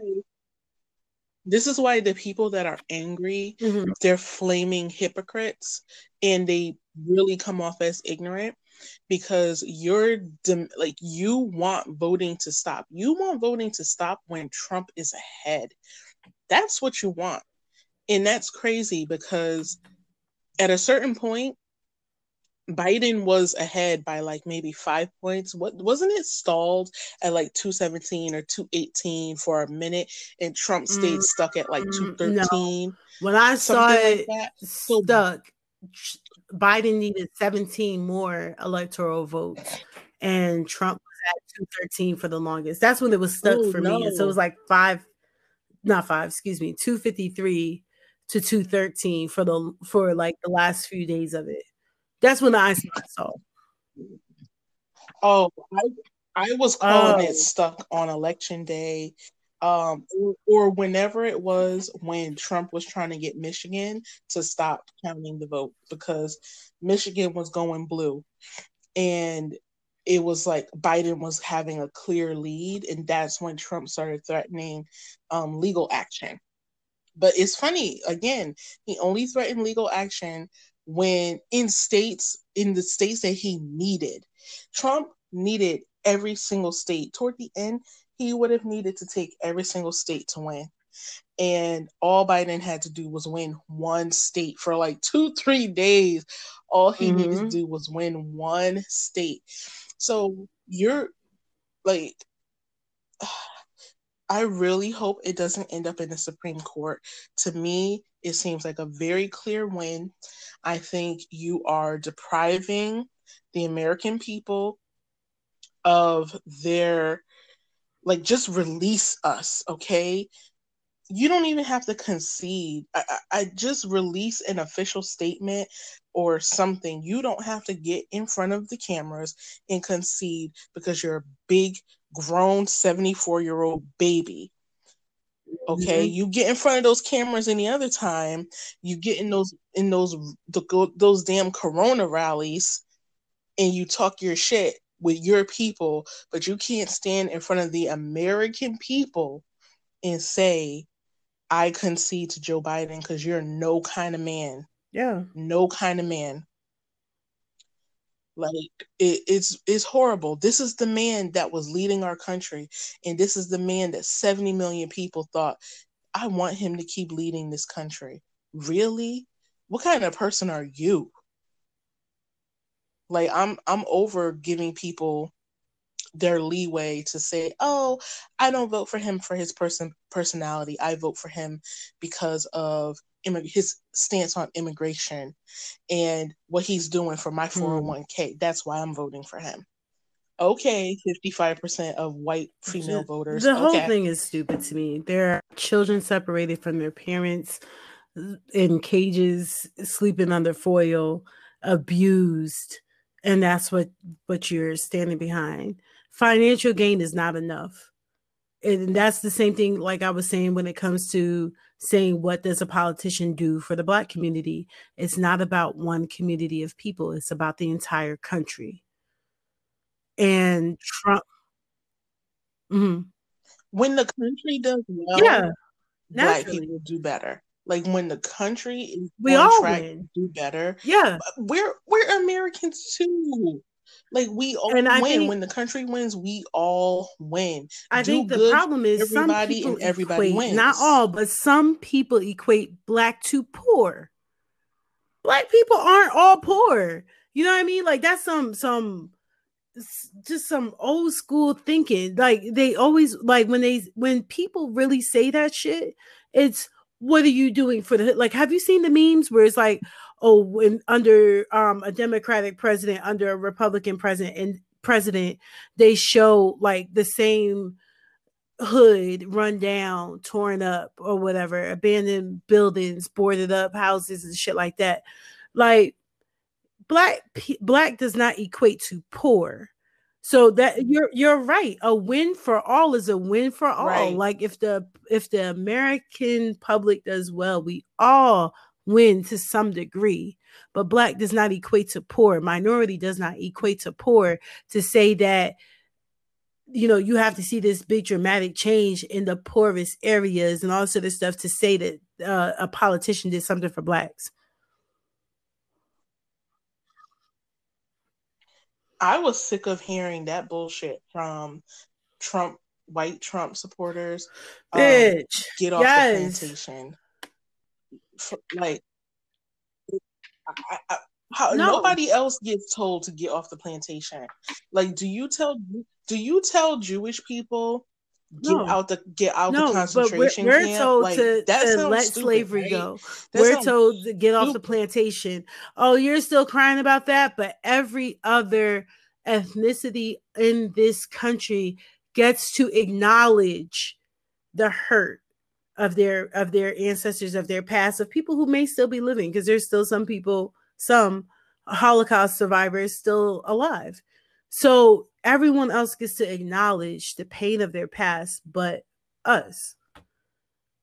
this is why the people that are angry mm-hmm. they're flaming hypocrites and they really come off as ignorant because you're like you want voting to stop you want voting to stop when trump is ahead that's what you want and that's crazy because at a certain point, Biden was ahead by like maybe five points. What wasn't it stalled at like 217 or 218 for a minute and Trump stayed mm, stuck at like 213? No. When I saw it like stuck, Biden needed 17 more electoral votes and Trump was at 213 for the longest. That's when it was stuck oh, for no. me. And so it was like five, not five, excuse me, 253 to 213 for the for like the last few days of it. That's when I saw. Oh, I I was calling oh. it stuck on election day, um, or, or, whenever it was when Trump was trying to get Michigan to stop counting the vote because Michigan was going blue, and it was like Biden was having a clear lead, and that's when Trump started threatening um, legal action But it's funny, again, he only threatened legal action when in states, in the states that he needed. Trump needed every single state. Toward the end, he would have needed to take every single state to win. And all Biden had to do was win one state for like two, three days. All he mm-hmm. needed to do was win one state. So you're like, I really hope it doesn't end up in the Supreme Court. To me, it seems like a very clear win. I think you are depriving the American people of their, like, just release us, okay? You don't even have to concede. I, I, I just release an official statement or something. You don't have to get in front of the cameras and concede because you're a big grown 74 year old baby. Okay, mm-hmm. you get in front of those cameras any other time, you get in those in those the, those damn corona rallies and you talk your shit with your people, but you can't stand in front of the American people and say, I concede to Joe Biden because you're no kind of man. Yeah. No kind of man. Like it, it's it's horrible. This is the man that was leading our country, and this is the man that 70 million people thought, I want him to keep leading this country. Really? What kind of person are you? Like I'm I'm over giving people their leeway to say, "Oh, I don't vote for him for his person personality. I vote for him because of his stance on immigration and what he's doing for my 401k. Mm. That's why I'm voting for him. Okay, 55% of white female the, voters. The whole thing is stupid to me. There are children separated from their parents in cages, sleeping under foil, abused, and that's what what you're standing behind. Financial gain is not enough. And that's the same thing like I was saying when it comes to saying what does a politician do for the black community? It's not about one community of people it's about the entire country. And trump mm-hmm. when the country does well yeah black people do better. Like when the country is we all win. do better yeah. we're we're americans too like we all and I win think, when the country wins. We all win. I Do think the problem is everybody and everybody equate, wins. Not all, but some people equate black to poor. Black people aren't all poor. You know what I mean? Like that's some some just some old school thinking. Like they always like when they when people really say that shit, it's what are you doing for the like have you seen the memes where it's like oh, when under um, a Democratic president, under a Republican president, and president, they show like the same hood run down, torn up, or whatever, abandoned buildings, boarded up houses, and shit like that. Like black black does not equate to poor. So that you're you're right. A win for all is a win for all. Right. Like if the if the American public does well, we all win to some degree. But black does not equate to poor. Minority does not equate to poor. To say that, you know, you have to see this big dramatic change in the poorest areas and all sort of stuff to say that uh, a politician did something for blacks. I was sick of hearing that bullshit from Trump, white Trump supporters. Um, get off yes. the plantation like I, I, how, no. nobody else gets told to get off the plantation. Like, do you tell do you tell Jewish people get no. out the get out no, the concentration we're, we're camp? told like, to, to let stupid, slavery right? go. That we're told to get off the plantation. Oh, you're still crying about that, but every other ethnicity in this country gets to acknowledge the hurt of their of their ancestors of their past of people who may still be living because there's still some people some holocaust survivors still alive so everyone else gets to acknowledge the pain of their past but us.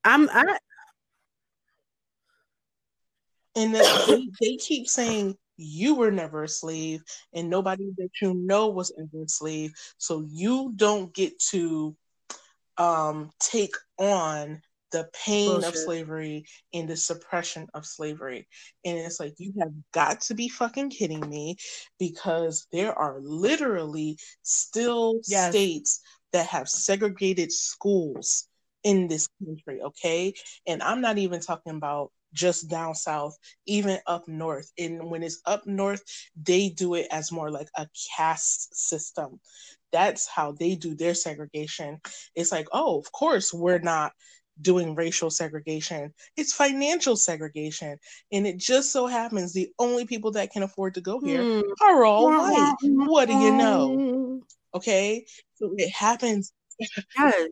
I'm i and they, they keep saying you were never a slave and nobody that you know was ever a slave. So you don't get to um take on the pain Bullshit. of slavery and the suppression of slavery. And it's like, you have got to be fucking kidding me because there are literally still yes. states that have segregated schools in this country, okay? And I'm not even talking about just down south, even up north. And when it's up north, they do it as more like a caste system. That's how they do their segregation. It's like, oh, of course, we're not doing racial segregation. It's financial segregation. And it just so happens the only people that can afford to go here mm. are all white. What do you know? Okay. So it happens. Yes.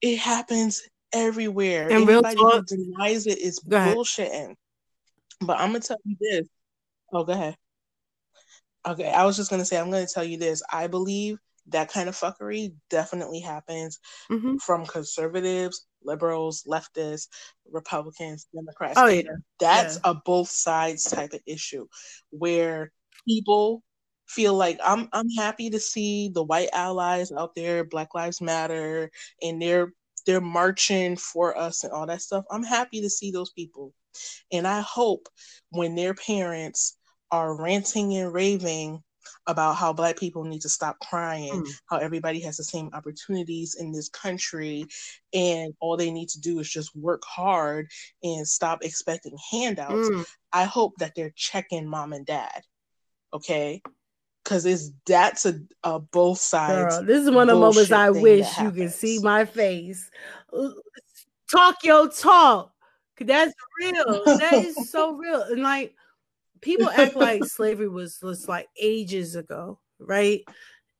It happens everywhere. And Anybody who denies it is bullshitting. But I'm gonna tell you this. Oh, go ahead. Okay, I was just gonna say I'm gonna tell you this. I believe that kind of fuckery definitely happens mm-hmm. from conservatives, liberals, leftists, Republicans, Democrats. Oh, yeah. That's yeah. a both sides type of issue where people feel like I'm I'm happy to see the white allies out there, Black Lives Matter, and they're they're marching for us and all that stuff. I'm happy to see those people. And I hope when their parents are ranting and raving about how black people need to stop crying, mm. how everybody has the same opportunities in this country, and all they need to do is just work hard and stop expecting handouts. Mm. I hope that they're checking mom and dad. Okay. Cause it's that's a, a both sides. Girl, this is one of the moments I wish you could see my face. Talk your talk. That's real. That is so real. And like people act like slavery was was like ages ago, right?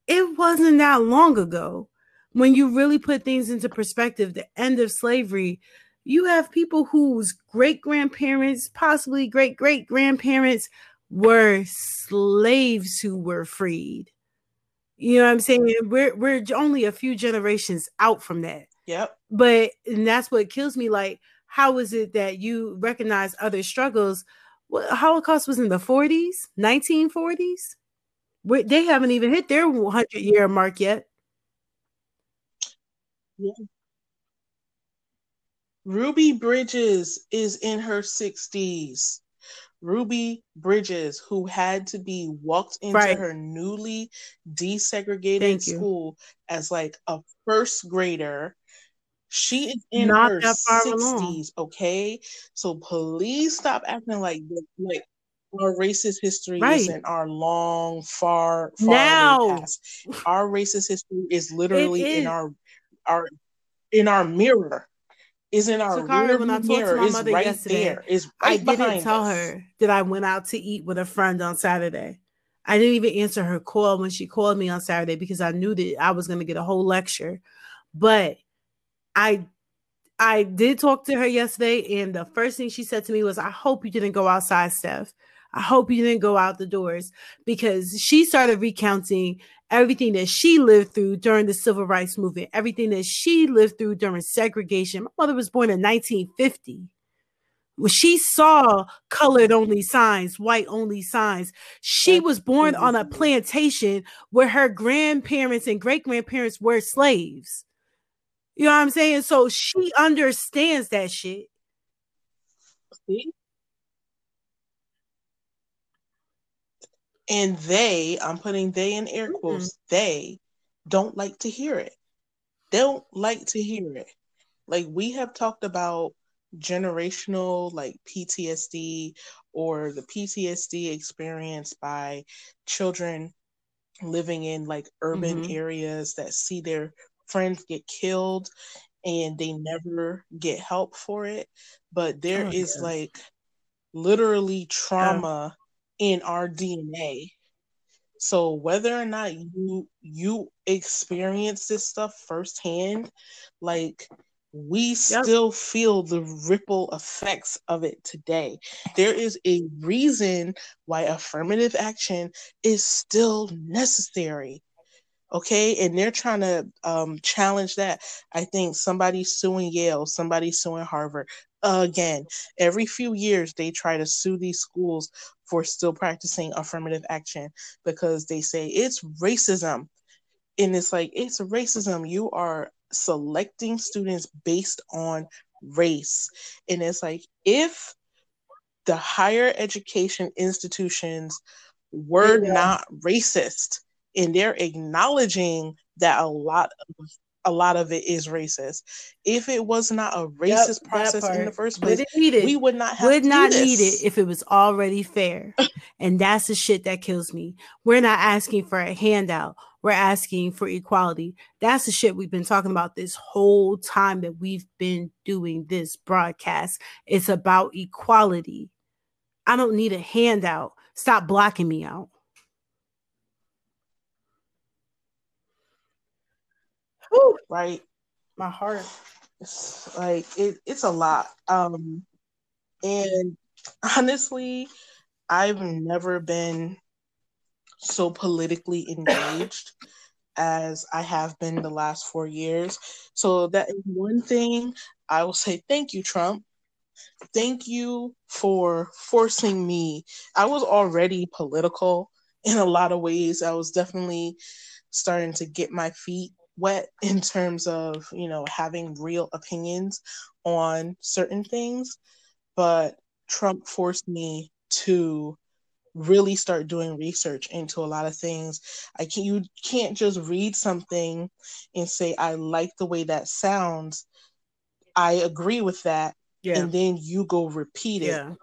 It wasn't that long ago. When you really put things into perspective, the end of slavery, you have people whose great grandparents, possibly great great grandparents, were slaves who were freed. You know what I'm saying? We're we're only a few generations out from that. Yep. But and that's what kills me. Like, how is it that you recognize other struggles what, Holocaust was in the 40s, 1940s. Where they haven't even hit their 100 year mark yet. Yeah. Ruby Bridges is in her 60s. Ruby Bridges, who had to be walked into right. her newly desegregated school as like a first grader she is in Not her sixties, okay? So please stop acting like like our racist history right. isn't our long, far, far now. past. Our racist history is literally is. in our our in our mirror. Is in our when I talked mirror. to my mother right yesterday, there. Is right I didn't tell us. her that I went out to eat with a friend on Saturday. I didn't even answer her call when she called me on Saturday because I knew that I was going to get a whole lecture. But I I did talk to her yesterday, and the first thing she said to me was, I hope you didn't go outside, Steph. I hope you didn't go out the doors because she started recounting everything that she lived through during the civil rights movement, everything that she lived through during segregation. My mother was born in 1950. When she saw colored only signs, white only signs, she was born on a plantation where her grandparents and great grandparents were slaves. You know what I'm saying? So she understands that shit. See? And they, I'm putting they in air quotes, mm-hmm. they don't like to hear it. They don't like to hear it. Like we have talked about generational like PTSD or the PTSD experienced by children living in like urban mm-hmm. areas that see their friends get killed and they never get help for it. But there oh, is like literally trauma yeah. in our DNA. So whether or not you you experience this stuff firsthand, like we yep. still feel the ripple effects of it today. There is a reason why affirmative action is still necessary okay? And they're trying to um, challenge that. I think somebody's suing yale somebody's suing harvard. Again every few years they try to sue these schools for still practicing affirmative action because they say it's racism. And it's like it's racism. You are selecting students based on race. And it's like if the higher education institutions were yeah. not racist and they're acknowledging that a lot of a lot of it is racist. If it was not a racist yep, process in the first place, we would not have would not need it if it was already fair. [laughs] and that's the shit that kills me. We're not asking for a handout. We're asking for equality. That's the shit we've been talking about this whole time that we've been doing this broadcast. It's about equality. I don't need a handout. Stop blocking me out. Right. My heart. It's like it, it's a lot. Um and honestly, I've never been so politically engaged as I have been the last four years. So that is one thing I will say thank you, Trump. Thank you for forcing me. I was already political in a lot of ways. I was definitely starting to get my feet wet [laughs] in terms of, you know, having real opinions on certain things. But Trump forced me to really start doing research into a lot of things. I can you can't just read something and say I like the way that sounds. I agree with that. Yeah. And then you go repeat it. Yeah.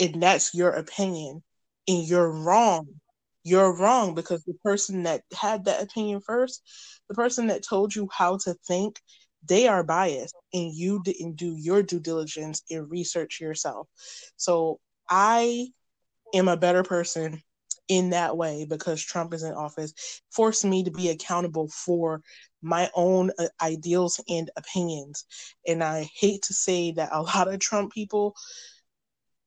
And that's your opinion. And you're wrong. You're wrong because the person that had that opinion first, the person that told you how to think, they are biased and you didn't do your due diligence and research yourself. So I am a better person in that way because Trump is in office, forced me to be accountable for my own uh, ideals and opinions. And I hate to say that a lot of Trump people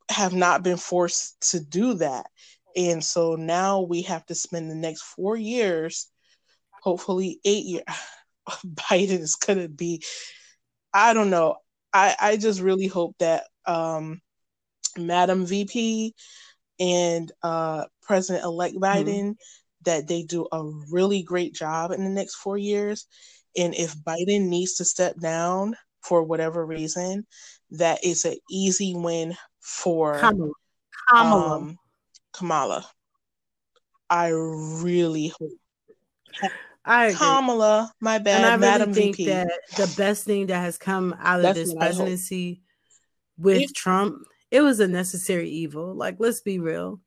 have not been forced to do that. And so now we have to spend the next four years, hopefully eight years. [sighs] Biden is going to be, I don't know. I, I just really hope that um, Madam VP and uh, President elect mm-hmm. Biden mm-hmm. that they do a really great job in the next four years. And if Biden needs to step down for whatever reason, that is an easy win for Kamala. Kamala. Um, Kamala. I really hope. I Kamala, my bad, and I Madam really think VP. that the best thing that has come out of That's this presidency with Trump it was a necessary evil. Like, let's be real.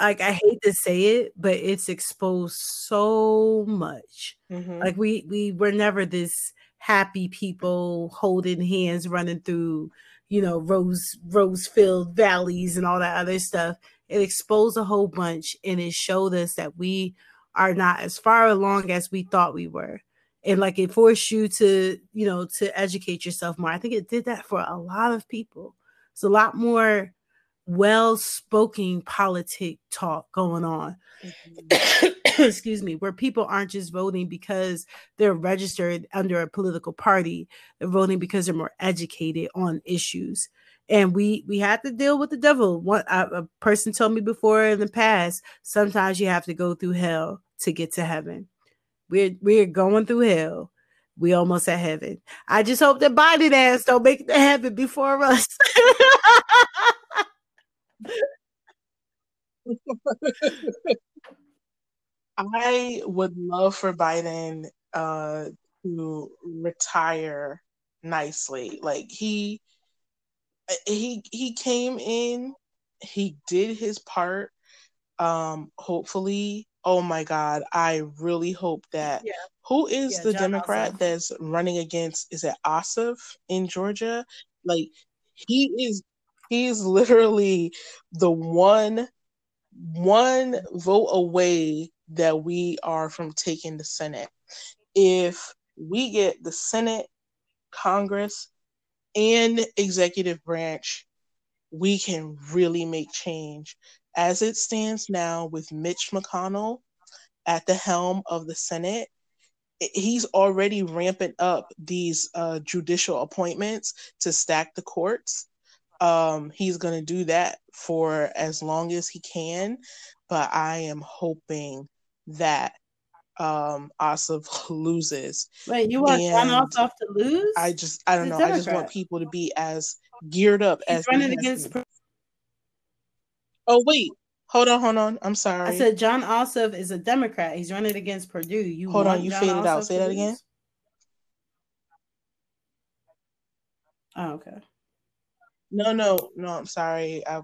Like, I hate to say it, but it's exposed so much. Mm-hmm. Like, we we were never this happy people holding hands, running through, you know, rose rose filled valleys and all that other stuff. It exposed a whole bunch, and it showed us that we are not as far along as we thought we were and like it forced you to you know to educate yourself more i think it did that for a lot of people it's a lot more well-spoken politic talk going on. Mm-hmm. [coughs] Excuse me, where people aren't just voting because they're registered under a political party. They're voting because they're more educated on issues. And we we have to deal with the devil. One a, a person told me before in the past, sometimes you have to go through hell to get to heaven. We're we're going through hell we almost at heaven. I just hope that Biden ass don't make it to heaven before us. [laughs] I would love for Biden uh, to retire nicely. Like he he he came in, he did his part. Um, hopefully oh my god i really hope that yeah. who is yeah, the Jon democrat Ossoff. that's running against is it Ossoff in georgia like he is he's literally the one one vote away that we are from taking the senate if we get the senate congress and executive branch we can really make change as it stands now, with Mitch McConnell at the helm of the Senate, he's already ramping up these uh, judicial appointments to stack the courts. Um, he's going to do that for as long as he can, but I am hoping that um Ossoff loses. Wait, you want Ossoff to lose? I just I don't know. I just want people to be as geared up He's as running against. oh wait, hold on, hold on. I'm sorry. I said Jon Ossoff is a Democrat. He's running against Perdue. You hold on. You Jon faded Ossoff out. Say that lose? again. Oh, okay. No, no, no. I'm sorry. I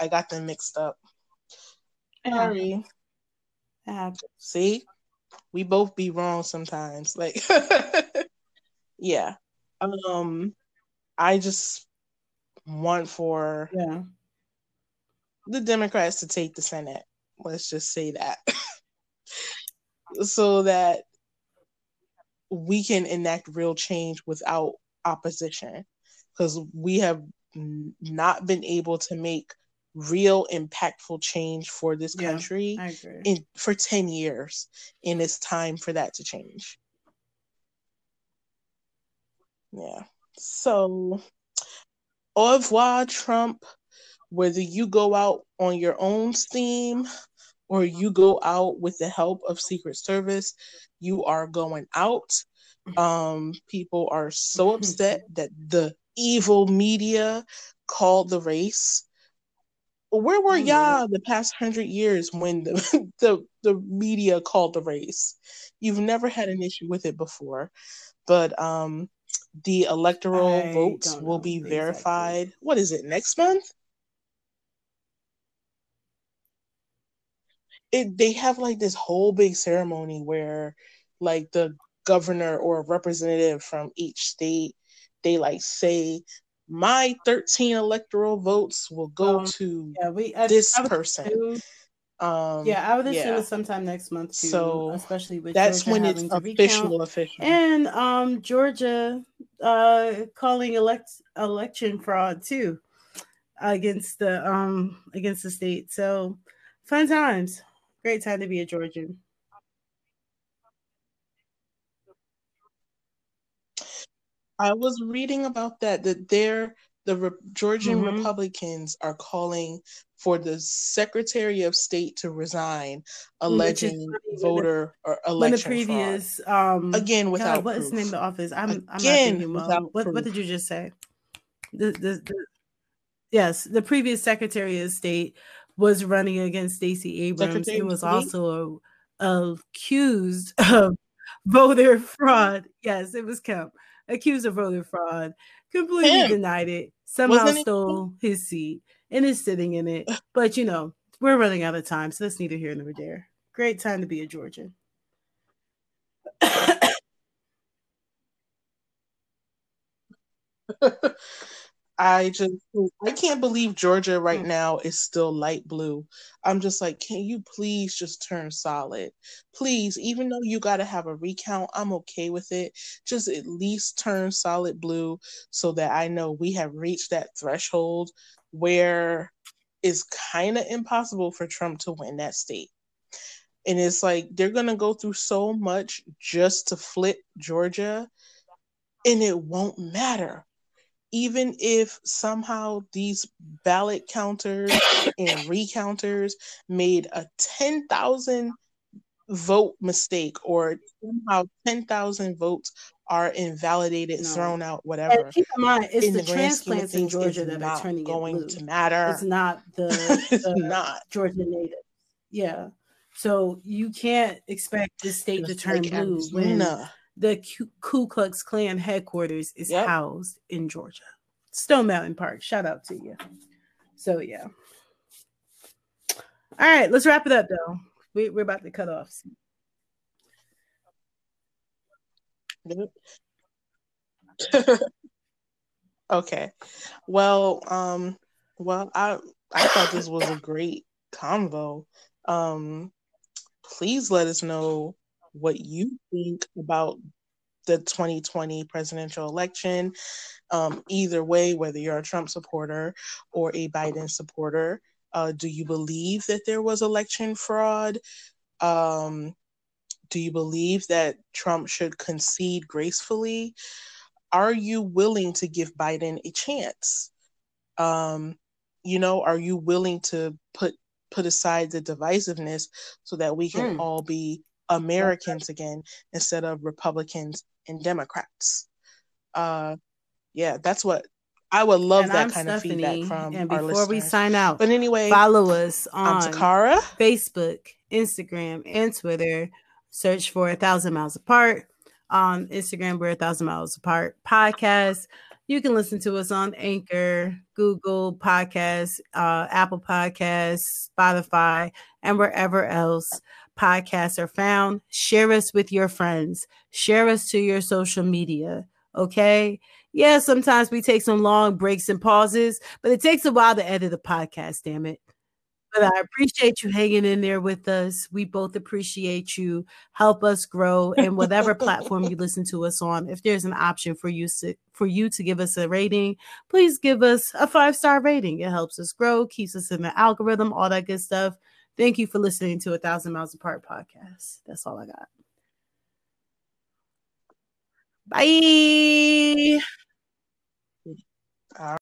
I got them mixed up. Sorry. See, we both be wrong sometimes. Like, [laughs] yeah. Um, I just want for yeah the Democrats to take the Senate. Let's just say that, [laughs] so that we can enact real change without opposition, because we have not been able to make real impactful change for this country yeah, in for 10 years and it's time for that to change. Yeah. So au revoir trump. Whether you go out on your own steam or you go out with the help of secret service you are going out. Um people are so upset that the evil media called the race where were mm-hmm. y'all the past hundred years when the, [laughs] the the media called the race? You've never had an issue with it before, but um, the electoral I votes will be verified. Exactly. What is it next month? It they have like this whole big ceremony where like the governor or representative from each state they like say my 13 electoral votes will go um, to yeah, we, I, this I person. Assume, um, yeah, I would assume yeah. sometime next month too. So especially with that's Georgia when it's official, official, and um, Georgia uh, calling elect election fraud too against the um against the state. So fun times, great time to be a Georgian. I was reading about that that they're the Re- Georgian mm-hmm. Republicans are calling for the Secretary of State to resign, alleging voter the, or election the previous fraud. um again without God, what is the name of the office? I'm again, I'm not well. What, what did you just say? The, the, the, yes, the previous Secretary of State was running against Stacey Abrams Secretary and was also accused of [laughs] voter fraud. Yes, it was Kemp accused of voter fraud, completely Him. denied it, somehow Wasn't stole it? his seat and is sitting in it. [laughs] But you know, we're running out of time, so that's neither here nor there. Great time to be a Georgian. [laughs] I just I can't believe Georgia right mm. now is still light blue. I'm just like, can you please just turn solid? Please, even though you got to have a recount, I'm okay with it. Just at least turn solid blue so that I know we have reached that threshold where it's kind of impossible for Trump to win that state. And it's like they're going to go through so much just to flip Georgia and it won't matter even if somehow these ballot counters and recounters made a 10,000 vote mistake or somehow 10,000 votes are invalidated, no. thrown out, whatever. And keep in mind, it's in the, the transplants in Georgia that are turning going it to matter. It's not the, [laughs] the not Georgia native. Yeah. So you can't expect the state to turn like blue Arizona. when the Ku Klux Klan headquarters is yep. housed in Georgia. Stone Mountain Park. Shout out to you. So yeah. All right, let's wrap it up though. We, we're about to cut off. [laughs] okay. Well, um, well, I I thought this was a great convo. Um, please let us know what you think about the 2020 presidential election. Um, either way, whether you're a Trump supporter or a Biden supporter, uh, do you believe that there was election fraud? Um, do you believe that Trump should concede gracefully? Are you willing to give Biden a chance? Um, you know, are you willing to put put aside the divisiveness so that we can mm. all be Americans again instead of Republicans and Democrats. Uh, yeah, that's what I would love and that I'm kind Stephanie, of feedback from and before listeners. we sign out, but anyway, follow us on Takara, Facebook, Instagram, and Twitter. Search for a thousand miles apart on Instagram. We're a thousand miles apart podcast. You can listen to us on Anchor, Google Podcasts, uh, Apple Podcasts, Spotify, and wherever else podcasts are found. Share us with your friends. Share us to your social media. Okay. Yeah, sometimes we take some long breaks and pauses, but it takes a while to edit a podcast, damn it. But I appreciate you hanging in there with us. We both appreciate you. Help us grow. [laughs] And whatever platform you listen to us on, if there's an option for you to for you to give us a rating, please give us a five star rating. It helps us grow, keeps us in the algorithm, all that good stuff. Thank you for listening to A Thousand Miles Apart podcast. That's all I got. Bye. Uh-